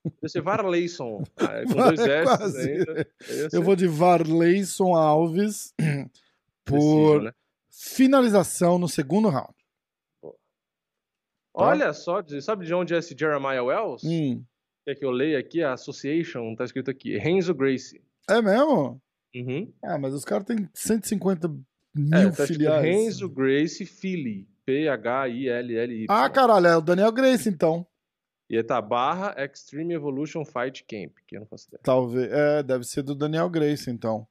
Deve ser Varleyson. Ah, é com dois S ainda. Eu vou de Varleyson Alves por né? finalização no segundo round. Tá? Olha só, sabe de onde é esse Jeremiah Wells? Hum. É que eu leio aqui, a Association, tá escrito aqui, Renzo Gracie. É mesmo? Uhum. Ah, mas os caras têm 150 mil é, tá filiais. Renzo Grace Philly. P-H-I-L-L-Y. Ah, caralho, é o Daniel Grace, então. E tá barra Extreme Evolution Fight Camp, que eu não faço ideia. Talvez, é, deve ser do Daniel Grace, então.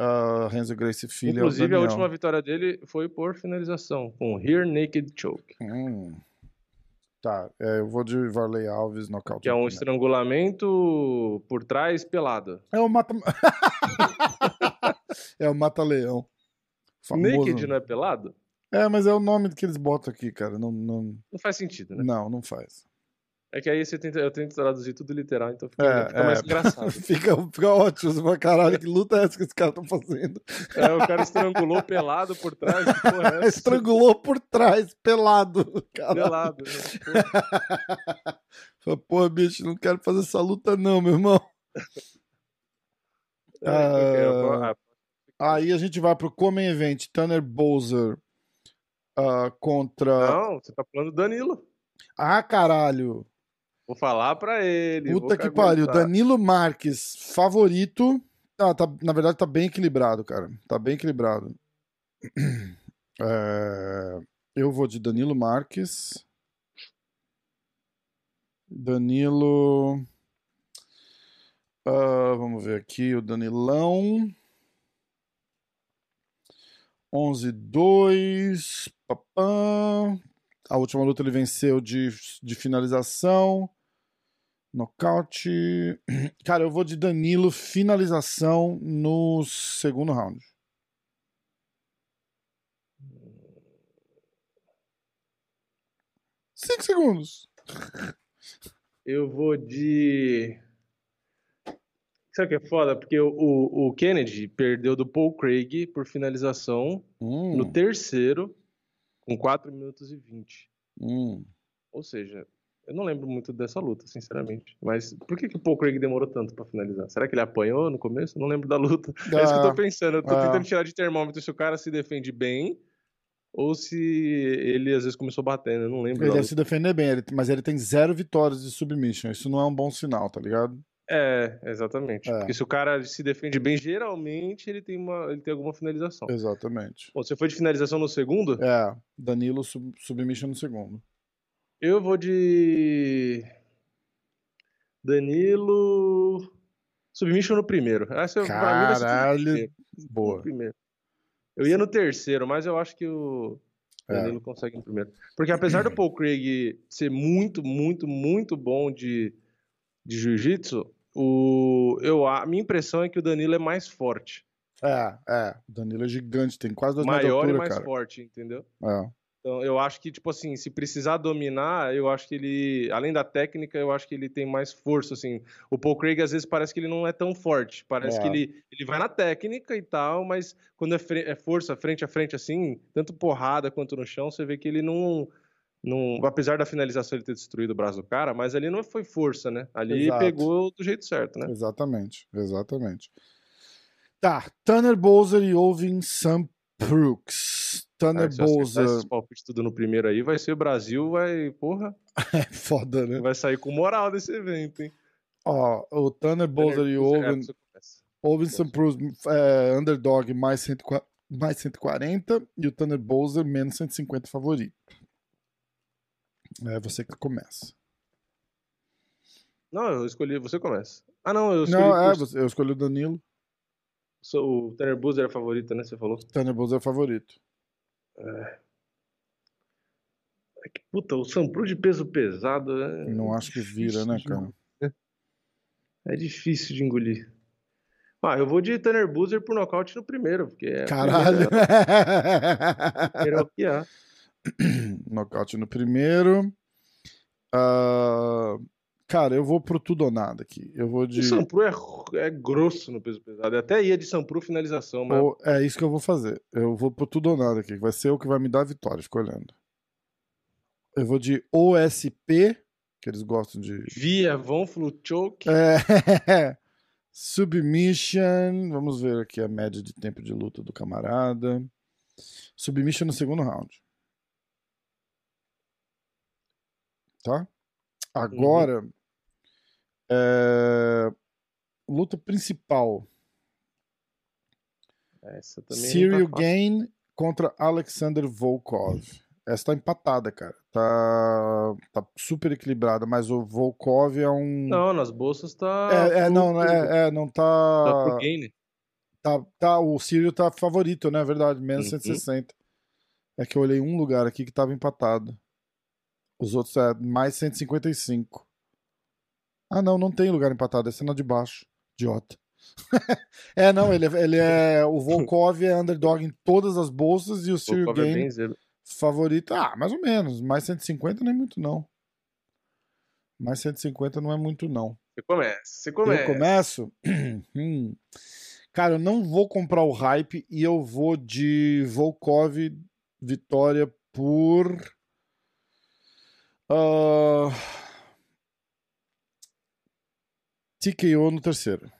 uh, Renzo Grace Filho Inclusive, é a última vitória dele foi por finalização, com Here Naked Choke. Hum. Tá, é, eu vou de Varley Alves nocaute. Que é um estrangulamento por trás pelado. É o mata. é o mata-leão. Naked não é pelado? É, mas é o nome que eles botam aqui, cara. Não, não, Não faz sentido, né? não, não faz. É que aí você tenta, eu tento traduzir tudo literal, então fica, É, fica mais é. engraçado. fica, fica ótimo. Fala, caralho, que luta é essa que esse cara tá fazendo? É, o cara estrangulou pelado por trás, que porra é? Estrangulou por trás, pelado. Caralho. Pelado. né? Porra. Pô, bicho, não quero fazer essa luta, não, meu irmão. É, ok, Ah, ah, Aí a gente vai pro Common Event, Tanner Bowser ah, contra. Não, você tá falando do Danilo. Ah, caralho! Vou falar pra ele. Puta que pariu. Danilo Marques, favorito. Ah, tá, na verdade, tá bem equilibrado, cara. Tá bem equilibrado. É, eu vou de Danilo Marques. Danilo. Ah, vamos ver aqui o Danilão. 11-2. Papã. A última luta ele venceu de, de finalização. Nocaute. Cara, eu vou de Danilo, finalização no segundo round. Cinco segundos. Eu vou de. Sabe o que é foda? Porque o, o, o Kennedy perdeu do Paul Craig por finalização Hum, no terceiro, com 4 minutos e 20. hum. Ou seja, eu não lembro muito dessa luta, sinceramente. Mas por que, que o Paul Craig demorou tanto pra finalizar? Será que ele apanhou no começo? Eu não lembro da luta. É isso que eu tô pensando. Eu tô Ah. tentando tirar de termômetro se o cara se defende bem ou se ele às vezes começou batendo. Eu não lembro. Ele deve luta. se defender bem, mas ele tem zero vitórias de submission. Isso não é um bom sinal, tá ligado? É, exatamente. É. Porque se o cara se defende bem, geralmente ele tem, uma, ele tem alguma finalização. Exatamente. Bom, você foi de finalização no segundo? É, Danilo sub, submission no segundo. Eu vou de. Danilo. Submission no primeiro. Essa tudo no Caralho. primeiro. No Boa. primeiro. Eu ia no terceiro, mas eu acho que o É. Danilo consegue no primeiro. Porque apesar do Paul Craig ser muito, muito, muito bom de, de jiu-jitsu, o, eu, a minha impressão é que o Danilo é mais forte. É, é. O Danilo é gigante, tem quase dois metros maior altura, e mais cara. forte, entendeu? É. Então, eu acho que, tipo assim, se precisar dominar, eu acho que ele, além da técnica, eu acho que ele tem mais força, assim. O Paul Craig, às vezes, parece que ele não é tão forte. Parece É. que ele, ele vai na técnica e tal, mas quando é, é força frente a frente, assim, tanto porrada quanto no chão, você vê que ele não, não... Apesar da finalização ele ter destruído o braço do cara, mas ali não foi força, né? Ali Exato. pegou do jeito certo, né? Exatamente, exatamente. Tá, Tanner Bowser e Ovin Sam Brooks. Tanner Ah, se Bowser. palpites tudo no primeiro aí, vai ser o Brasil, vai, porra, É foda, né? vai sair com moral desse evento, hein? Ó, o Tanner Bowser e É, Ovin, começa. Ovin Sam Brooks é, underdog mais, 140, mais 140 e o Tanner Bowser menos 150 favorito. É você que começa. Não, eu escolhi, você começa. Ah, não, eu escolhi Não, é, você- eu escolhi o Danilo. sou- o Tanner Boozer é a favorita, né? Você falou. Tanner Bowser é favorito. É que, puta, o Sampru de peso pesado é. Não acho que vira, né, cara? É difícil de engolir. Ah, eu vou de Tanner Boozer por nocaute no primeiro, porque é. Caralho! Primeiro é o que há. Nocaute no primeiro. Ah, cara, eu vou pro tudo ou nada aqui. Eu vou de. O Sampru é, é grosso no peso pesado. Eu até ia de Sampru finalização, mas. É isso que eu vou fazer. Eu vou pro tudo ou nada aqui. que Vai ser o que vai me dar a vitória. Fico olhando. Eu vou de OSP, que eles gostam de. Via Von Fluchoke. É, Submission. Vamos ver aqui a média de tempo de luta do camarada. Submission no segundo round. Tá? Agora. é, Luta principal. Essa também. não Cyril tá. Gain contra Alexander Volkov. Essa tá empatada, cara. Tá, tá super equilibrada, mas o Volkov é um. Não, nas bolsas tá. é, é, não, é, é, não Tá tá. pro Gain. Tá, tá, o Cyril tá favorito, né? É verdade, menos Uhum. 160. É que eu olhei um lugar aqui que tava empatado. Os outros é mais 155. Ah, não, não tem lugar empatado. É na de baixo. Idiota. é, não, ele, é- ele é. O Volkov é underdog em todas as bolsas e o Volkov é bem zero. Favorito, ah, mais ou menos. Mais 150 não é muito, não. Mais 150 não é muito, não. Você começa, você começa. Eu começo? hum. Cara, eu não vou comprar o hype e eu vou de Volkov vitória por. Uh... TKO no terceiro.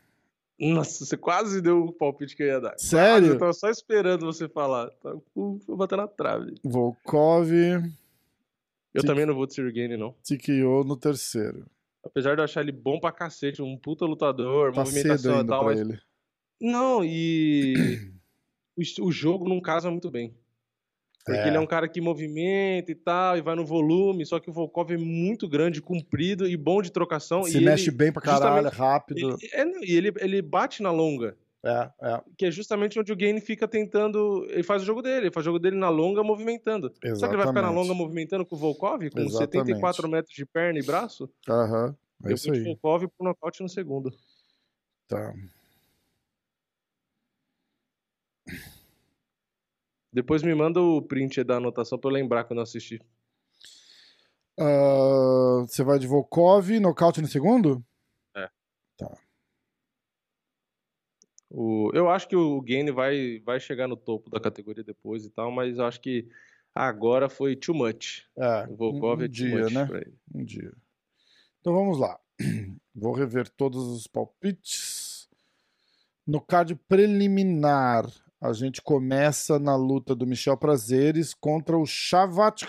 Nossa, você quase deu o palpite que eu ia dar. Sério? eu tava só esperando você falar. Tá, vou bater na trave. Volkov. Eu T... também não vou de Sirgane, não. TKO no terceiro. Apesar de eu achar ele bom pra cacete, um puta lutador, tá movimentação e tal, mas... ele. Não, e o jogo não casa muito bem. Porque é. ele é um cara que movimenta e tal, e vai no volume, só que o Volkov é muito grande, comprido e bom de trocação. Se mexe ele, bem pra caralho, rápido. Ele, é, e ele, ele bate na longa. É, é. Que é justamente onde o Gain fica tentando. Ele faz o jogo dele, ele faz o jogo dele na longa movimentando. Exatamente. Só que ele vai ficar na longa movimentando com o Volkov, com Exatamente. 74 metros de perna e braço? Aham. Uhum. É isso aí. Volkov pro nocaute no segundo. Tá. Depois me manda o print da anotação pra eu lembrar quando eu assisti. Uh, você vai de Volkov, nocaute no segundo? É. Tá. O, eu acho que o Gain vai, vai chegar no topo da categoria depois e tal, mas eu acho que agora foi too much. É, o Volkov um, é dia, né? Um dia. Então vamos lá. Vou rever todos os palpites. No card preliminar, a gente começa na luta do Michel Prazeres contra o Shavat.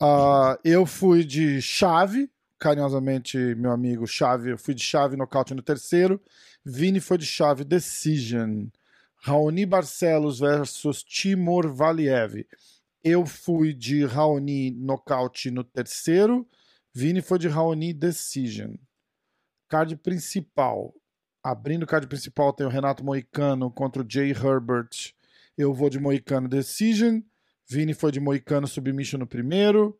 Uh, eu fui de chave, carinhosamente, meu amigo Chave, eu fui de chave nocaute no terceiro. Vini foi de chave decision. Raoni Barcelos versus Timur Valiev. Eu fui de Raoni nocaute no terceiro. Vini foi de Raoni decision. Card principal. Abrindo o card principal tem o Renato Moicano contra o Jay Herbert. Eu vou de Moicano Decision. Vini foi de Moicano Submission no primeiro.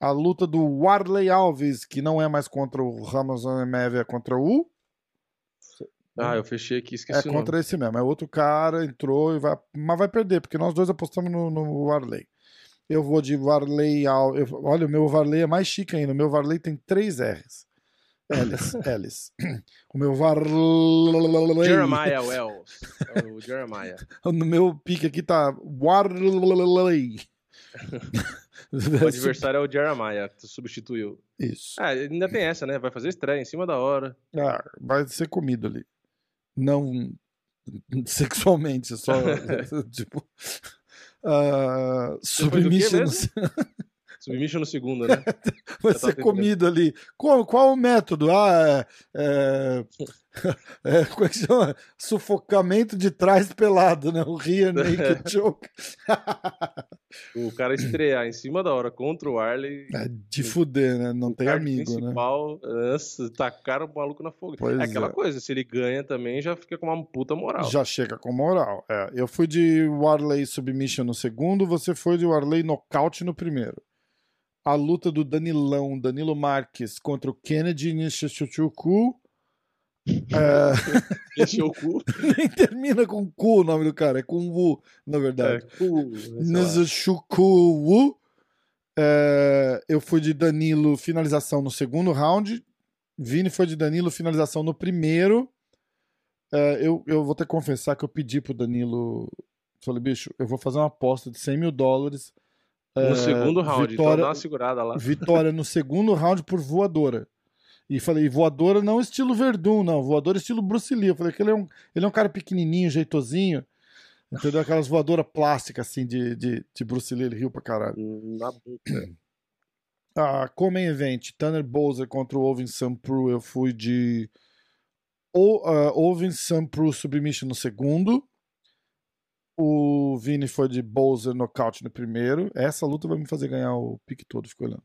A luta do Warley Alves, que não é mais contra o Ramos Amev, é contra o. Ah, eu fechei aqui, esqueci É contra esse mesmo. É outro cara, entrou e vai. Mas vai perder, porque nós dois apostamos no, no Warley. Eu vou de Warley Alves. Olha, o meu Warley é mais chique ainda. O meu Warley tem três R's. Ellis, Ellis. O meu var... Jeremiah Wells. É o Jeremiah. No meu pique aqui tá Warley. o adversário é o Jeremiah, que tu substituiu. Isso. Ah, ainda tem essa, né? Vai fazer estreia em cima da hora. Ah, vai ser comido ali. Não sexualmente, só tipo. Uh, submission. Submission no segundo, né? Vai ser comido ali. Qual, qual o método? Ah, é, é, como é que chama? Sufocamento de trás pelado, né? O Rear Naked Choke. o cara estrear em cima da hora contra o Arley. É de fuder, né? Não tem amigo, principal, né? Nossa, tacaram o maluco na fogueira. Pois é aquela é. coisa, se ele ganha também, já fica com uma puta moral. Já chega com moral. É. Eu fui de Warley Submission no segundo, você foi de Warley Knockout no primeiro a luta do Danilão, Danilo Marques, contra o Kennedy Nishichuku. É... Nishichuku? Nem termina com cu o nome do cara, é com Wu, na verdade. É, cu. Nishichuku É, eu fui de Danilo finalização no segundo round. Vini foi de Danilo finalização no primeiro. É, eu, eu vou ter que confessar que eu pedi pro Danilo. Falei, bicho, eu vou fazer uma aposta de 100 mil dólares no é, segundo round, então vitória, então dá uma segurada lá. Vitória no segundo round por voadora. E falei, voadora não estilo Verdun, não, voadora estilo Bruce Lee. Eu falei que ele é um, ele é um cara pequenininho, jeitosinho. Entendeu? Aquelas voadoras plásticas, assim, de, de, de Bruce Lee, ele riu pra caralho. Na boca. Ah, como event, Tanner Bowser contra o Ovin Sampru, eu fui de o, uh, Ovin Sampru Submission no segundo. O Vini foi de Bowser nocaute no primeiro. Essa luta vai me fazer ganhar o pique todo, ficou olhando.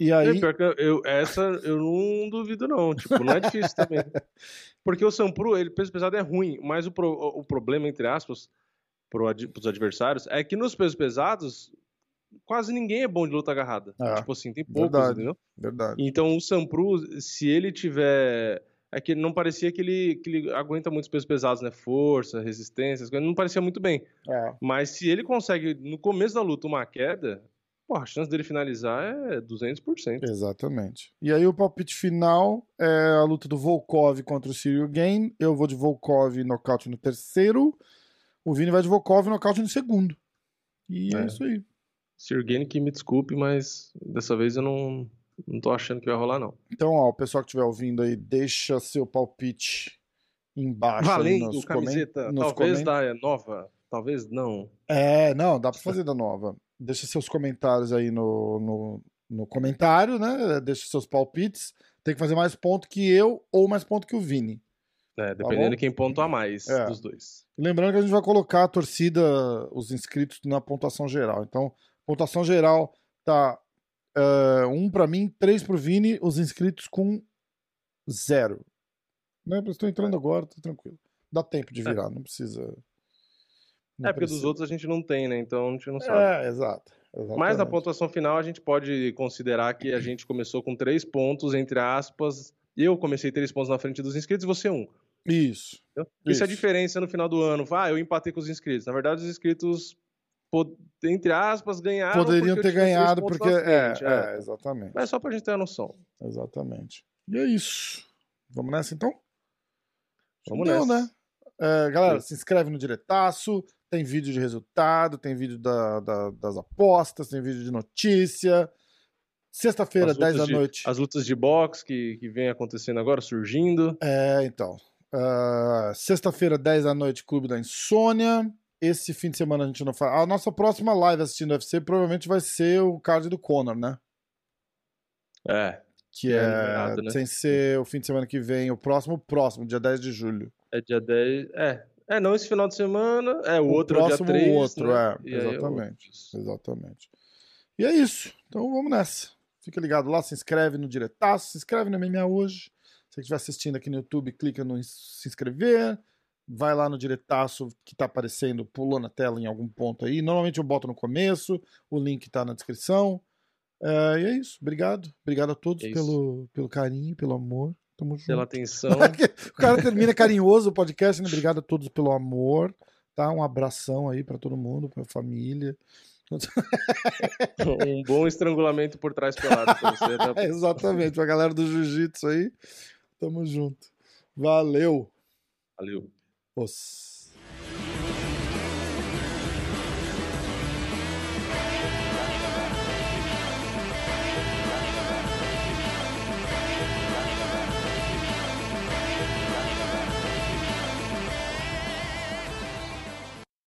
E é, aí. É, eu, essa eu não duvido, não. Tipo, não é difícil também. Porque o Sampru, ele peso pesado é ruim, mas o, pro, o problema, entre aspas, para os adversários, é que nos pesos pesados, quase ninguém é bom de luta agarrada. É, tipo assim, tem poucos, verdade, entendeu? Verdade. Então o Sampru, se ele tiver é que não parecia que ele, que ele aguenta muitos pesos pesados, né? Força, resistência, não parecia muito bem. É. Mas se ele consegue, no começo da luta, uma queda, pô, a chance dele finalizar é 200%. Exatamente. E aí o palpite final é a luta do Volkov contra o Cyril Gain. Eu vou de Volkov nocaute no terceiro. O Vini vai de Volkov nocaute no segundo. E é, É. isso aí. Sirgane que me desculpe, mas dessa vez eu não, não tô achando que vai rolar, não. Então, ó, o pessoal que estiver ouvindo aí, deixa seu palpite embaixo. Valendo, nos camiseta, nos talvez da é, nova, talvez não. É, não, dá pra fazer da nova. Deixa seus comentários aí no, no, no comentário, né? Deixa seus palpites. Tem que fazer mais ponto que eu ou mais ponto que o Vini. É, bom? dependendo de quem pontua mais É. dos dois. Lembrando que a gente vai colocar a torcida, os inscritos na pontuação geral. Então, pontuação geral tá eh, um pra mim, três pro Vini, os inscritos com zero. Né? Estou entrando agora, tô tranquilo. Dá tempo de virar, não precisa. não é, porque dos precisa. outros a gente não tem, né? Então a gente não sabe. É, exato. Mas na exatamente. pontuação final a gente pode considerar que a gente começou com três pontos, entre aspas. Eu comecei três pontos na frente dos inscritos e você um. Isso. Entendeu? Isso é a Isso. diferença no final do ano. Ah, eu empatei com os inscritos. Na verdade, os inscritos, entre aspas, ganharam. Poderiam ter ganhado porque. É, frente, é, exatamente. Mas só pra gente ter a noção. Exatamente. E é isso. Vamos nessa então? Vamos Deu, nessa. né? É, galera, Deu. se inscreve no Diretaço. Tem vídeo de resultado, tem vídeo da- da- das apostas, tem vídeo de notícia. Sexta-feira, As 10 da de- noite. As lutas de boxe que, que vem acontecendo agora, surgindo. É, então. Ah, Sexta-feira, 10 da noite, Clube da Insônia. Esse fim de semana a gente não faz. A nossa próxima live assistindo UFC provavelmente vai ser o card do Conor, né? É, Que É, é, né? sem ser o fim de semana que vem, o próximo, próximo, dia 10 de julho. é dia 10. É, é não esse final de semana. É, o, O outro é o dia próximo, 3. o outro, né? é, E o exatamente. outro. Exatamente. E é isso. Então vamos nessa. Fica ligado lá, se inscreve no Diretaço, se inscreve no MMA hoje. Se você estiver assistindo aqui no YouTube, clica no se inscrever. Vai lá no Diretaço que tá aparecendo, pulou na tela em algum ponto aí. Normalmente eu boto no começo, o link tá na descrição. É, e é isso. Obrigado. Obrigado a todos É pelo, pelo carinho, pelo amor. Tamo junto. Pela atenção. o cara termina carinhoso o podcast, né? Obrigado a todos pelo amor. Tá? Um abração aí pra todo mundo, pra família. um bom estrangulamento por trás pelado pra você. Tá? É, exatamente, pra galera do jiu-jitsu aí. Tamo junto. Valeu. Valeu. Os.